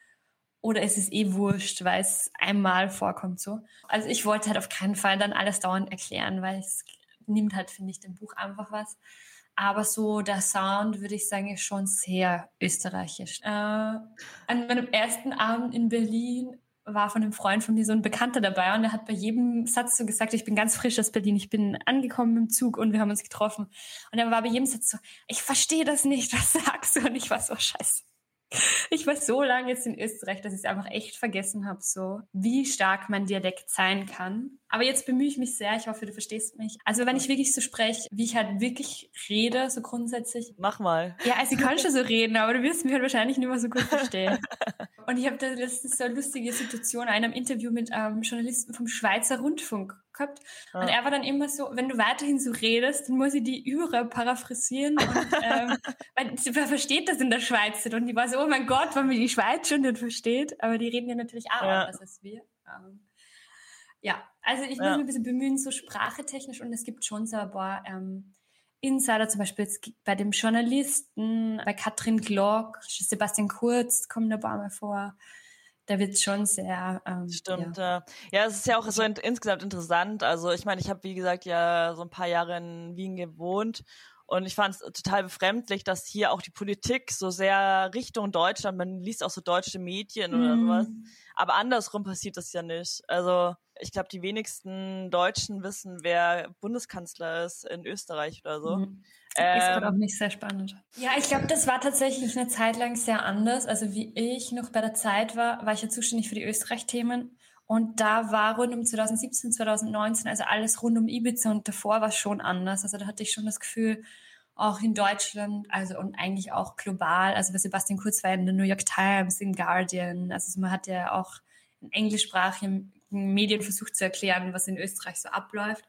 S3: oder es ist eh wurscht, weil es einmal vorkommt so. Also ich wollte halt auf keinen Fall dann alles dauernd erklären, weil es nimmt halt, finde ich, dem Buch einfach was. Aber so der Sound, würde ich sagen, ist schon sehr österreichisch. Äh, an meinem ersten Abend in Berlin war von einem Freund von mir so ein Bekannter dabei und er hat bei jedem Satz so gesagt, ich bin ganz frisch aus Berlin, ich bin angekommen im Zug und wir haben uns getroffen. Und er war bei jedem Satz so, ich verstehe das nicht, was sagst du? Und ich war so, scheiße. Ich war so lange jetzt in Österreich, dass ich es einfach echt vergessen habe, so wie stark mein Dialekt sein kann. Aber jetzt bemühe ich mich sehr. Ich hoffe, du verstehst mich. Also wenn ich wirklich so spreche, wie ich halt wirklich rede, so grundsätzlich.
S1: Mach mal.
S3: Ja, also ich kann schon so reden, aber du wirst mich halt wahrscheinlich nicht mehr so gut verstehen. Und ich habe da letztens so eine lustige Situation in einem Interview mit einem Journalisten vom Schweizer Rundfunk gehabt. Ah. Und er war dann immer so, wenn du weiterhin so redest, dann muss ich die Üre paraphrasieren. Und, ähm, weil wer versteht das in der Schweiz nicht? Und die war so, oh mein Gott, wenn man die Schweiz schon nicht versteht. Aber die reden ja natürlich auch ja. anders als wir. Ähm, ja, also ich muss ja. mich ein bisschen bemühen, so sprachetechnisch und es gibt schon so ein paar ähm, Insider, zum Beispiel bei dem Journalisten, bei Katrin Glock, Sebastian Kurz kommen ein paar Mal vor. Da wird es schon sehr. Ähm,
S1: Stimmt, ja. ja. es ist ja auch so in, insgesamt interessant. Also ich meine, ich habe, wie gesagt, ja so ein paar Jahre in Wien gewohnt und ich fand es total befremdlich, dass hier auch die Politik so sehr Richtung Deutschland, man liest auch so deutsche Medien oder mm. sowas. Aber andersrum passiert das ja nicht. Also ich glaube, die wenigsten Deutschen wissen, wer Bundeskanzler ist in Österreich oder so. Mhm.
S3: Ähm, ist auch nicht sehr spannend. Ja, ich glaube, das war tatsächlich eine Zeit lang sehr anders. Also wie ich noch bei der Zeit war, war ich ja zuständig für die Österreich-Themen. Und da war rund um 2017, 2019, also alles rund um Ibiza und davor war schon anders. Also da hatte ich schon das Gefühl, auch in Deutschland, also und eigentlich auch global, also bei Sebastian Kurz war in der New York Times, im Guardian, also man hat ja auch in englischsprachigen Medien versucht zu erklären, was in Österreich so abläuft.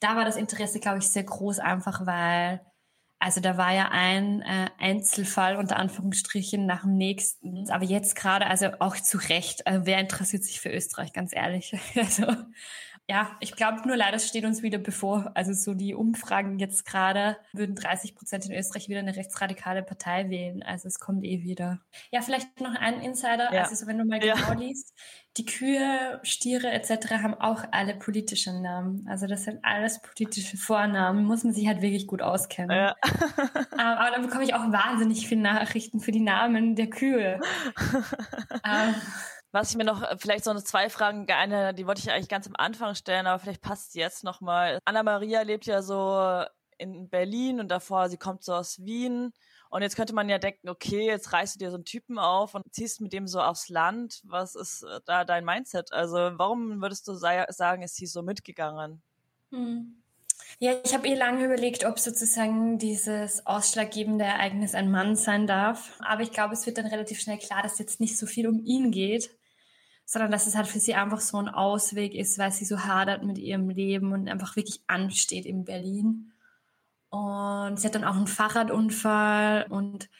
S3: Da war das Interesse, glaube ich, sehr groß, einfach weil also da war ja ein äh, Einzelfall unter Anführungsstrichen nach dem nächsten. Aber jetzt gerade, also auch zu Recht, äh, wer interessiert sich für Österreich, ganz ehrlich. Also ja, ich glaube nur leider steht uns wieder bevor. Also so die Umfragen jetzt gerade würden 30 Prozent in Österreich wieder eine rechtsradikale Partei wählen. Also es kommt eh wieder. Ja, vielleicht noch ein Insider. Ja. Also so, wenn du mal genau ja. liest, die Kühe, Stiere etc. haben auch alle politische Namen. Also das sind alles politische Vornamen. Muss man sich halt wirklich gut auskennen. Ja. Ähm, aber dann bekomme ich auch wahnsinnig viele Nachrichten für die Namen der Kühe.
S1: ähm, was ich mir noch, äh, vielleicht so eine zwei Fragen, eine, die wollte ich eigentlich ganz am Anfang stellen, aber vielleicht passt jetzt nochmal. Anna-Maria lebt ja so in Berlin und davor, sie kommt so aus Wien. Und jetzt könnte man ja denken, okay, jetzt reißt du dir so einen Typen auf und ziehst mit dem so aufs Land. Was ist äh, da dein Mindset? Also warum würdest du sagen, ist sie so mitgegangen?
S3: Hm. Ja, ich habe eh lange überlegt, ob sozusagen dieses ausschlaggebende Ereignis ein Mann sein darf. Aber ich glaube, es wird dann relativ schnell klar, dass jetzt nicht so viel um ihn geht, sondern dass es halt für sie einfach so ein Ausweg ist, weil sie so hadert mit ihrem Leben und einfach wirklich ansteht in Berlin. Und sie hat dann auch einen Fahrradunfall und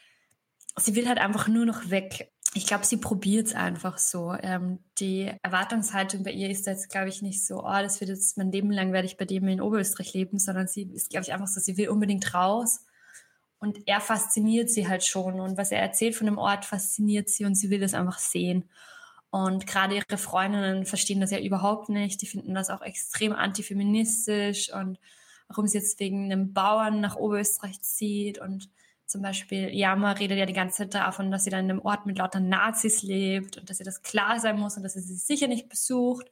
S3: sie will halt einfach nur noch weg. Ich glaube, sie probiert es einfach so. Ähm, die Erwartungshaltung bei ihr ist jetzt, glaube ich, nicht so, oh, das wird jetzt mein Leben lang, werde ich bei dem in Oberösterreich leben, sondern sie ist, glaube ich, einfach so, sie will unbedingt raus. Und er fasziniert sie halt schon. Und was er erzählt von dem Ort, fasziniert sie und sie will das einfach sehen. Und gerade ihre Freundinnen verstehen das ja überhaupt nicht. Die finden das auch extrem antifeministisch und warum sie jetzt wegen einem Bauern nach Oberösterreich zieht und Zum Beispiel, Yama redet ja die ganze Zeit davon, dass sie dann in einem Ort mit lauter Nazis lebt und dass ihr das klar sein muss und dass sie sie sicher nicht besucht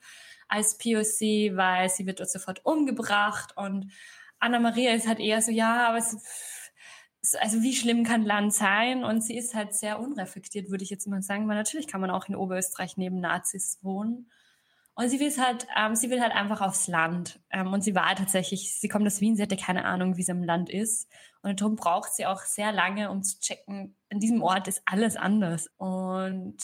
S3: als POC, weil sie wird dort sofort umgebracht und Anna Maria ist halt eher so, ja, aber es, also wie schlimm kann Land sein? Und sie ist halt sehr unreflektiert, würde ich jetzt mal sagen, weil natürlich kann man auch in Oberösterreich neben Nazis wohnen. Und sie will halt, ähm, sie will halt einfach aufs Land. Ähm, und sie war tatsächlich, sie kommt aus Wien, sie hatte keine Ahnung, wie es im Land ist. Und darum braucht sie auch sehr lange, um zu checken, an diesem Ort ist alles anders. Und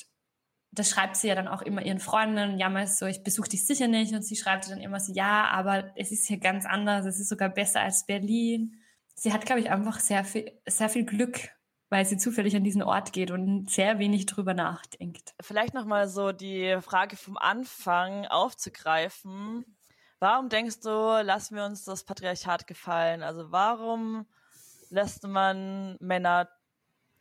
S3: das schreibt sie ja dann auch immer ihren Freunden, ja, mal so, ich besuche dich sicher nicht. Und sie schreibt dann immer so, ja, aber es ist hier ganz anders, es ist sogar besser als Berlin. Sie hat, glaube ich, einfach sehr viel, sehr viel Glück, weil sie zufällig an diesen Ort geht und sehr wenig drüber nachdenkt.
S1: Vielleicht nochmal so die Frage vom Anfang aufzugreifen. Warum denkst du, lassen wir uns das Patriarchat gefallen? Also warum lässt man Männer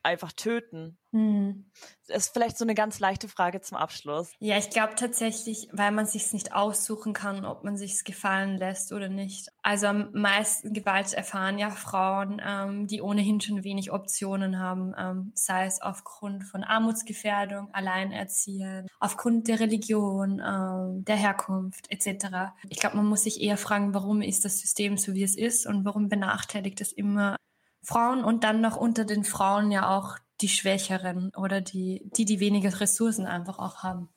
S1: einfach töten? Hm. Ist vielleicht so eine ganz leichte Frage zum Abschluss.
S3: Ja, ich glaube tatsächlich, weil man sich nicht aussuchen kann, ob man sich gefallen lässt oder nicht. Also am meisten Gewalt erfahren ja Frauen, ähm, die ohnehin schon wenig Optionen haben, ähm, sei es aufgrund von Armutsgefährdung, Alleinerziehend, aufgrund der Religion, ähm, der Herkunft etc. Ich glaube, man muss sich eher fragen, warum ist das System so, wie es ist und warum benachteiligt es immer Frauen und dann noch unter den Frauen ja auch die Schwächeren oder die, die, die weniger Ressourcen einfach auch haben.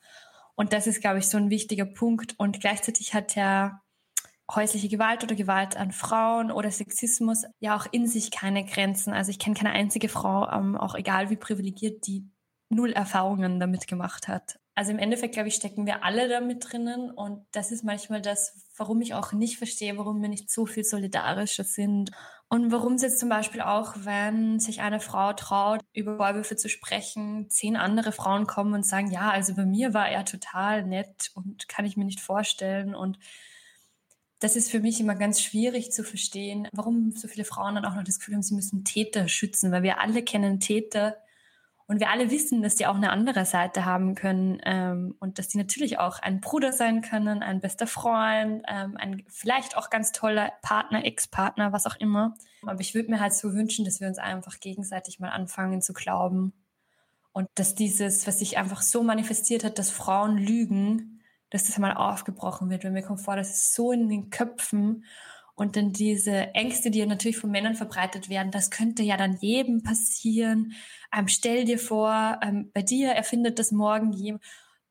S3: Und das ist, glaube ich, so ein wichtiger Punkt. Und gleichzeitig hat ja häusliche Gewalt oder Gewalt an Frauen oder Sexismus ja auch in sich keine Grenzen. Also ich kenne keine einzige Frau, ähm, auch egal wie privilegiert, die null Erfahrungen damit gemacht hat. Also im Endeffekt, glaube ich, stecken wir alle damit drinnen. Und das ist manchmal das, warum ich auch nicht verstehe, warum wir nicht so viel solidarischer sind und warum es jetzt zum Beispiel auch, wenn sich eine Frau traut, über Vorwürfe zu sprechen, zehn andere Frauen kommen und sagen, ja, also bei mir war er total nett und kann ich mir nicht vorstellen. Und das ist für mich immer ganz schwierig zu verstehen, warum so viele Frauen dann auch noch das Gefühl haben, sie müssen Täter schützen, weil wir alle kennen Täter, und wir alle wissen, dass die auch eine andere Seite haben können ähm, und dass die natürlich auch ein Bruder sein können, ein bester Freund, ähm, ein vielleicht auch ganz toller Partner, Ex-Partner, was auch immer. Aber ich würde mir halt so wünschen, dass wir uns einfach gegenseitig mal anfangen zu glauben und dass dieses, was sich einfach so manifestiert hat, dass Frauen lügen, dass das mal aufgebrochen wird. Weil mir kommt vor, das ist so in den Köpfen und dann diese Ängste, die ja natürlich von Männern verbreitet werden, das könnte ja dann jedem passieren. Ähm, stell dir vor, ähm, bei dir erfindet das morgen jemand.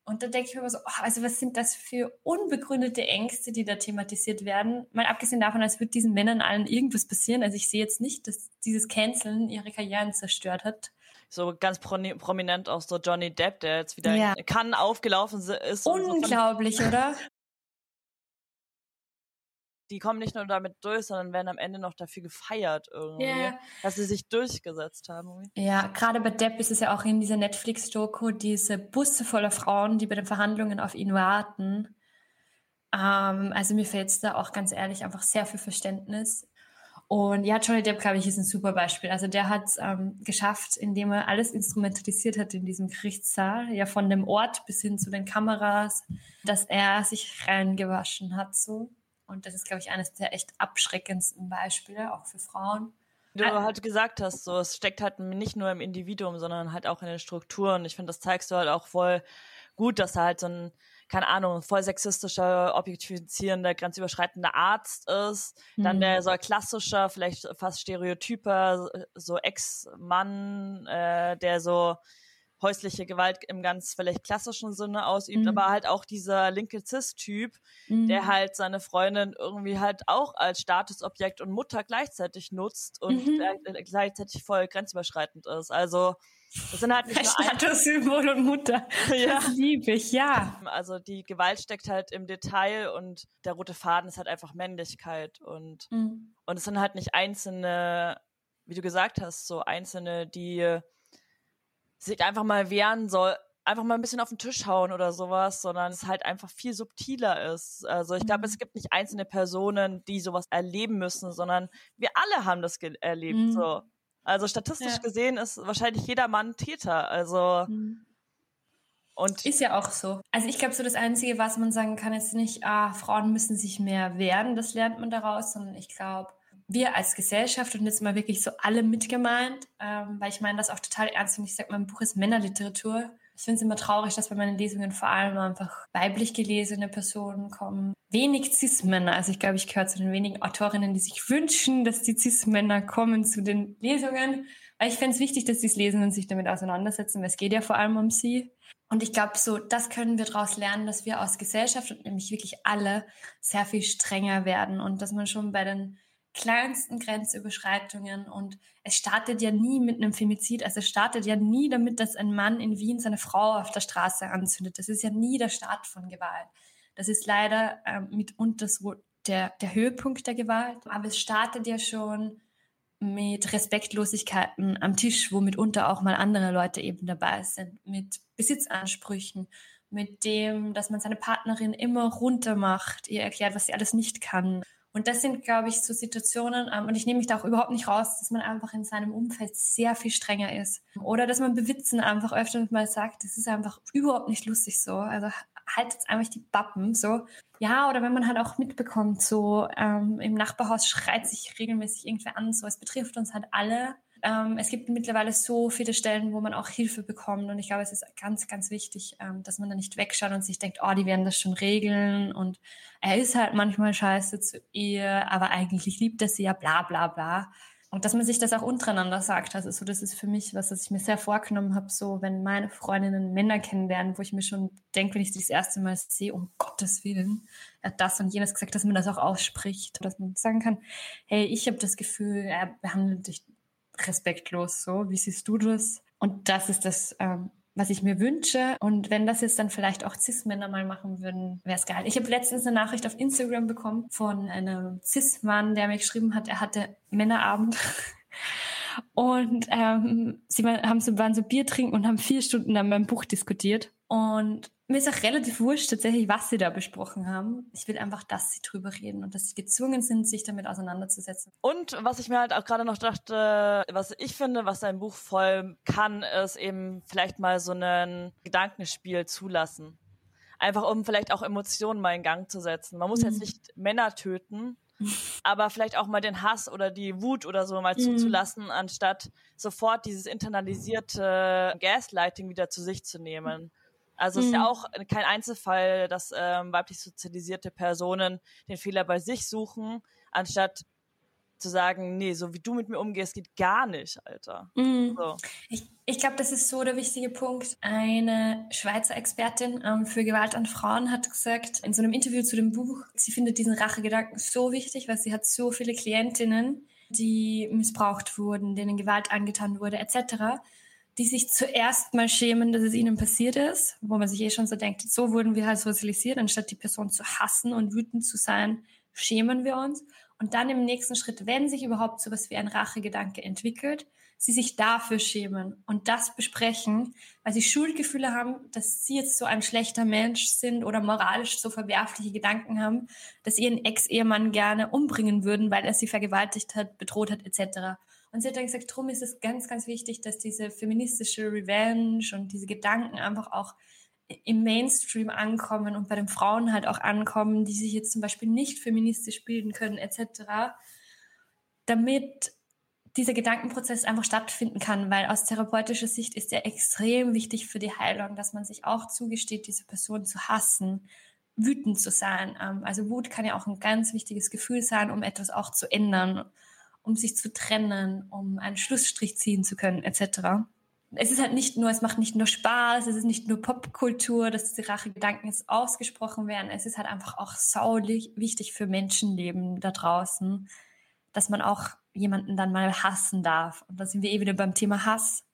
S3: Und da denke ich mir immer so, oh, also was sind das für unbegründete Ängste, die da thematisiert werden? Mal abgesehen davon, als würde diesen Männern allen irgendwas passieren. Also ich sehe jetzt nicht, dass dieses Canceln ihre Karrieren zerstört hat.
S1: So ganz prominent auch so Johnny Depp, der jetzt wieder ja. Cannes aufgelaufen ist.
S3: Unglaublich, so oder?
S1: die kommen nicht nur damit durch, sondern werden am Ende noch dafür gefeiert irgendwie, yeah. dass sie sich durchgesetzt haben.
S3: Ja, gerade bei Depp ist es ja auch in dieser Netflix-Doku diese Busse voller Frauen, die bei den Verhandlungen auf ihn warten. Ähm, also mir fehlt es da auch ganz ehrlich einfach sehr viel Verständnis. Und ja, Johnny Depp, glaube ich, ist ein super Beispiel. Also der hat es ähm, geschafft, indem er alles instrumentalisiert hat in diesem Gerichtssaal, ja von dem Ort bis hin zu den Kameras, dass er sich reingewaschen hat so und das ist, glaube ich, eines der echt abschreckendsten Beispiele, auch für Frauen.
S1: Wie du halt gesagt hast, so, es steckt halt nicht nur im Individuum, sondern halt auch in den Strukturen. Ich finde, das zeigst du halt auch voll gut, dass er halt so ein, keine Ahnung, voll sexistischer, objektifizierender, grenzüberschreitender Arzt ist. Mhm. Dann der so klassischer, vielleicht fast stereotyper, so Ex-Mann, äh, der so häusliche Gewalt im ganz vielleicht klassischen Sinne ausübt, mhm. aber halt auch dieser linke Cis-Typ, mhm. der halt seine Freundin irgendwie halt auch als Statusobjekt und Mutter gleichzeitig nutzt und mhm. gleichzeitig voll grenzüberschreitend ist. Also das sind halt nicht nur
S3: Statussymbol und Mutter. Ja. Das liebe ich, ja.
S1: Also die Gewalt steckt halt im Detail und der rote Faden ist halt einfach Männlichkeit und mhm. und es sind halt nicht einzelne, wie du gesagt hast, so einzelne, die sich einfach mal wehren soll, einfach mal ein bisschen auf den Tisch hauen oder sowas, sondern es halt einfach viel subtiler ist. Also ich glaube, mhm. es gibt nicht einzelne Personen, die sowas erleben müssen, sondern wir alle haben das erlebt. Mhm. So. Also statistisch ja. gesehen ist wahrscheinlich jeder Mann Täter. Also mhm.
S3: und ist ja auch so. Also ich glaube, so das Einzige, was man sagen kann, ist nicht, ah, Frauen müssen sich mehr wehren, das lernt man daraus, sondern ich glaube, wir als Gesellschaft und jetzt mal wirklich so alle mitgemeint, ähm, weil ich meine das auch total ernst und ich sage, mein Buch ist Männerliteratur. Ich finde es immer traurig, dass bei meinen Lesungen vor allem einfach weiblich gelesene Personen kommen. Wenig Cis-Männer. Also ich glaube, ich gehöre zu den wenigen Autorinnen, die sich wünschen, dass die Cis-Männer kommen zu den Lesungen. Weil ich finde es wichtig, dass sie es lesen und sich damit auseinandersetzen, weil es geht ja vor allem um sie. Und ich glaube, so, das können wir daraus lernen, dass wir aus Gesellschaft und nämlich wirklich alle sehr viel strenger werden und dass man schon bei den kleinsten Grenzüberschreitungen und es startet ja nie mit einem Femizid, also es startet ja nie damit, dass ein Mann in Wien seine Frau auf der Straße anzündet. Das ist ja nie der Start von Gewalt. Das ist leider ähm, mitunter so der, der Höhepunkt der Gewalt, aber es startet ja schon mit Respektlosigkeiten am Tisch, wo mitunter auch mal andere Leute eben dabei sind, mit Besitzansprüchen, mit dem, dass man seine Partnerin immer runter macht, ihr erklärt, was sie alles nicht kann. Und das sind, glaube ich, so Situationen, ähm, und ich nehme mich da auch überhaupt nicht raus, dass man einfach in seinem Umfeld sehr viel strenger ist. Oder dass man Bewitzen einfach öfter mal sagt, das ist einfach überhaupt nicht lustig so. Also haltet einfach die Bappen so. Ja, oder wenn man halt auch mitbekommt, so ähm, im Nachbarhaus schreit sich regelmäßig irgendwer an, so es betrifft uns halt alle. Ähm, es gibt mittlerweile so viele Stellen, wo man auch Hilfe bekommt. Und ich glaube, es ist ganz, ganz wichtig, ähm, dass man da nicht wegschaut und sich denkt, oh, die werden das schon regeln. Und er ist halt manchmal scheiße zu ihr, aber eigentlich liebt er sie ja, bla, bla, bla. Und dass man sich das auch untereinander sagt. Also so, das ist für mich was, was ich mir sehr vorgenommen habe, so wenn meine Freundinnen Männer kennenlernen, wo ich mir schon denke, wenn ich sie das erste Mal sehe, um Gottes Willen, er hat das und jenes gesagt, dass man das auch ausspricht, dass man sagen kann, hey, ich habe das Gefühl, er behandelt dich respektlos so. Wie siehst du das? Und das ist das, ähm, was ich mir wünsche. Und wenn das jetzt dann vielleicht auch Cis-Männer mal machen würden, wäre es geil. Ich habe letztens eine Nachricht auf Instagram bekommen von einem Cis-Mann, der mir geschrieben hat, er hatte Männerabend. Und ähm, sie haben so, waren so Bier trinken und haben vier Stunden an meinem Buch diskutiert. Und mir ist auch relativ wurscht tatsächlich, was sie da besprochen haben. Ich will einfach, dass sie drüber reden und dass sie gezwungen sind, sich damit auseinanderzusetzen.
S1: Und was ich mir halt auch gerade noch dachte, was ich finde, was dein Buch voll kann, ist eben vielleicht mal so ein Gedankenspiel zulassen. Einfach um vielleicht auch Emotionen mal in Gang zu setzen. Man muss mhm. jetzt nicht Männer töten, aber vielleicht auch mal den Hass oder die Wut oder so mal mhm. zuzulassen, anstatt sofort dieses internalisierte Gaslighting wieder zu sich zu nehmen. Also mhm. ist ja mhm. auch kein Einzelfall, dass ähm, weiblich sozialisierte Personen den Fehler bei sich suchen, anstatt zu sagen, nee, so wie du mit mir umgehst, geht gar nicht, Alter. Mhm. So.
S3: Ich, ich glaube, das ist so der wichtige Punkt. Eine Schweizer Expertin ähm, für Gewalt an Frauen hat gesagt, in so einem Interview zu dem Buch, sie findet diesen Rachegedanken so wichtig, weil sie hat so viele Klientinnen, die missbraucht wurden, denen Gewalt angetan wurde, etc die sich zuerst mal schämen, dass es ihnen passiert ist, wo man sich eh schon so denkt, so wurden wir halt sozialisiert, anstatt die Person zu hassen und wütend zu sein, schämen wir uns. Und dann im nächsten Schritt, wenn sich überhaupt sowas wie ein Rachegedanke entwickelt, sie sich dafür schämen und das besprechen, weil sie Schuldgefühle haben, dass sie jetzt so ein schlechter Mensch sind oder moralisch so verwerfliche Gedanken haben, dass ihren Ex-Ehemann gerne umbringen würden, weil er sie vergewaltigt hat, bedroht hat, etc. Und sie hat dann gesagt, darum ist es ganz, ganz wichtig, dass diese feministische Revenge und diese Gedanken einfach auch im Mainstream ankommen und bei den Frauen halt auch ankommen, die sich jetzt zum Beispiel nicht feministisch bilden können, etc., damit dieser Gedankenprozess einfach stattfinden kann, weil aus therapeutischer Sicht ist er extrem wichtig für die Heilung, dass man sich auch zugesteht, diese Person zu hassen, wütend zu sein. Ähm, also Wut kann ja auch ein ganz wichtiges Gefühl sein, um etwas auch zu ändern um sich zu trennen, um einen Schlussstrich ziehen zu können, etc. Es ist halt nicht nur, es macht nicht nur Spaß, es ist nicht nur Popkultur, dass diese Rachegedanken jetzt ausgesprochen werden. Es ist halt einfach auch saulich wichtig für Menschenleben da draußen, dass man auch jemanden dann mal hassen darf. Und da sind wir eh wieder beim Thema Hass.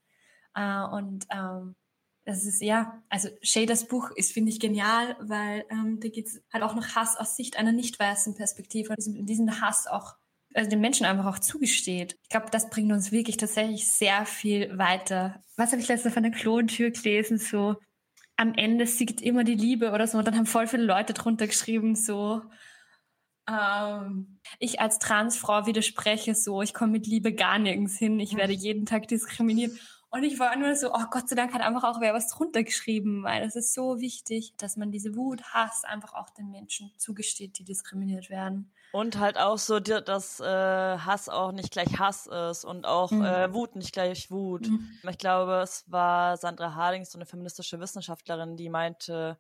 S3: Äh, und ähm, das ist ja, also Shaders Buch ist, finde ich, genial, weil ähm, da es halt auch noch Hass aus Sicht einer nicht weißen Perspektive. Und diesen Hass auch also den Menschen einfach auch zugesteht. Ich glaube, das bringt uns wirklich tatsächlich sehr viel weiter. Was habe ich letztens von der Klontür gelesen? So, am Ende siegt immer die Liebe oder so. Und dann haben voll viele Leute drunter geschrieben, so, ähm, ich als Transfrau widerspreche so, ich komme mit Liebe gar nirgends hin, ich werde jeden Tag diskriminiert. Und ich war nur so, oh Gott sei Dank hat einfach auch wer was drunter geschrieben, weil es ist so wichtig, dass man diese Wut, Hass einfach auch den Menschen zugesteht, die diskriminiert werden.
S1: Und halt auch so, dass äh, Hass auch nicht gleich Hass ist und auch mhm. äh, Wut nicht gleich Wut. Mhm. Ich glaube, es war Sandra Harding, so eine feministische Wissenschaftlerin, die meinte,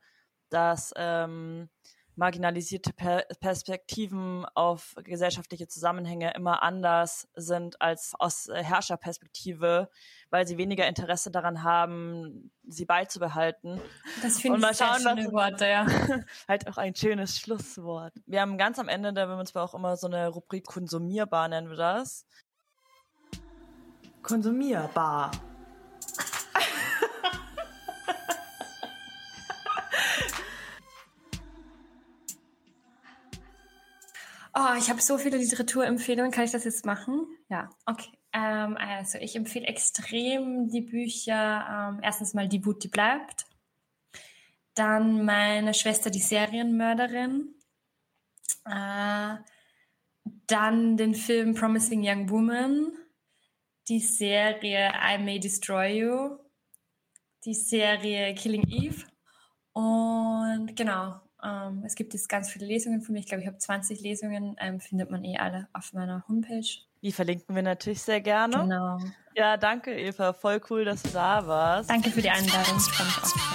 S1: dass ähm, marginalisierte per Perspektiven auf gesellschaftliche Zusammenhänge immer anders sind als aus Herrscherperspektive, weil sie weniger Interesse daran haben, sie beizubehalten.
S3: Das finde ich sehr schauen, schöne Worte, ja.
S1: halt auch ein schönes Schlusswort. Wir haben ganz am Ende der Women's auch immer so eine Rubrik konsumierbar, nennen wir das. Konsumierbar.
S3: Oh, ich habe so viele Literaturempfehlungen. Kann ich das jetzt machen? Ja, okay. Ähm, also ich empfehle extrem die Bücher. Ähm, erstens mal Die Wut, die bleibt. Dann meine Schwester, die Serienmörderin. Äh, dann den Film Promising Young Woman. Die Serie I May Destroy You. Die Serie Killing Eve. Und genau, ähm, es gibt jetzt ganz viele Lesungen von mir. Ich glaube, ich habe 20 Lesungen. Ähm, findet man eh alle auf meiner Homepage.
S1: Die verlinken wir natürlich sehr gerne.
S3: Genau.
S1: Ja, danke, Eva. Voll cool, dass du da warst.
S3: Danke für die Einladung. Ich freue mich auch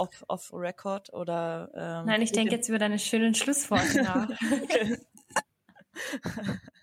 S1: off, off Record oder
S3: ähm, Nein, ich denke jetzt über deine schönen Schlussworte nach.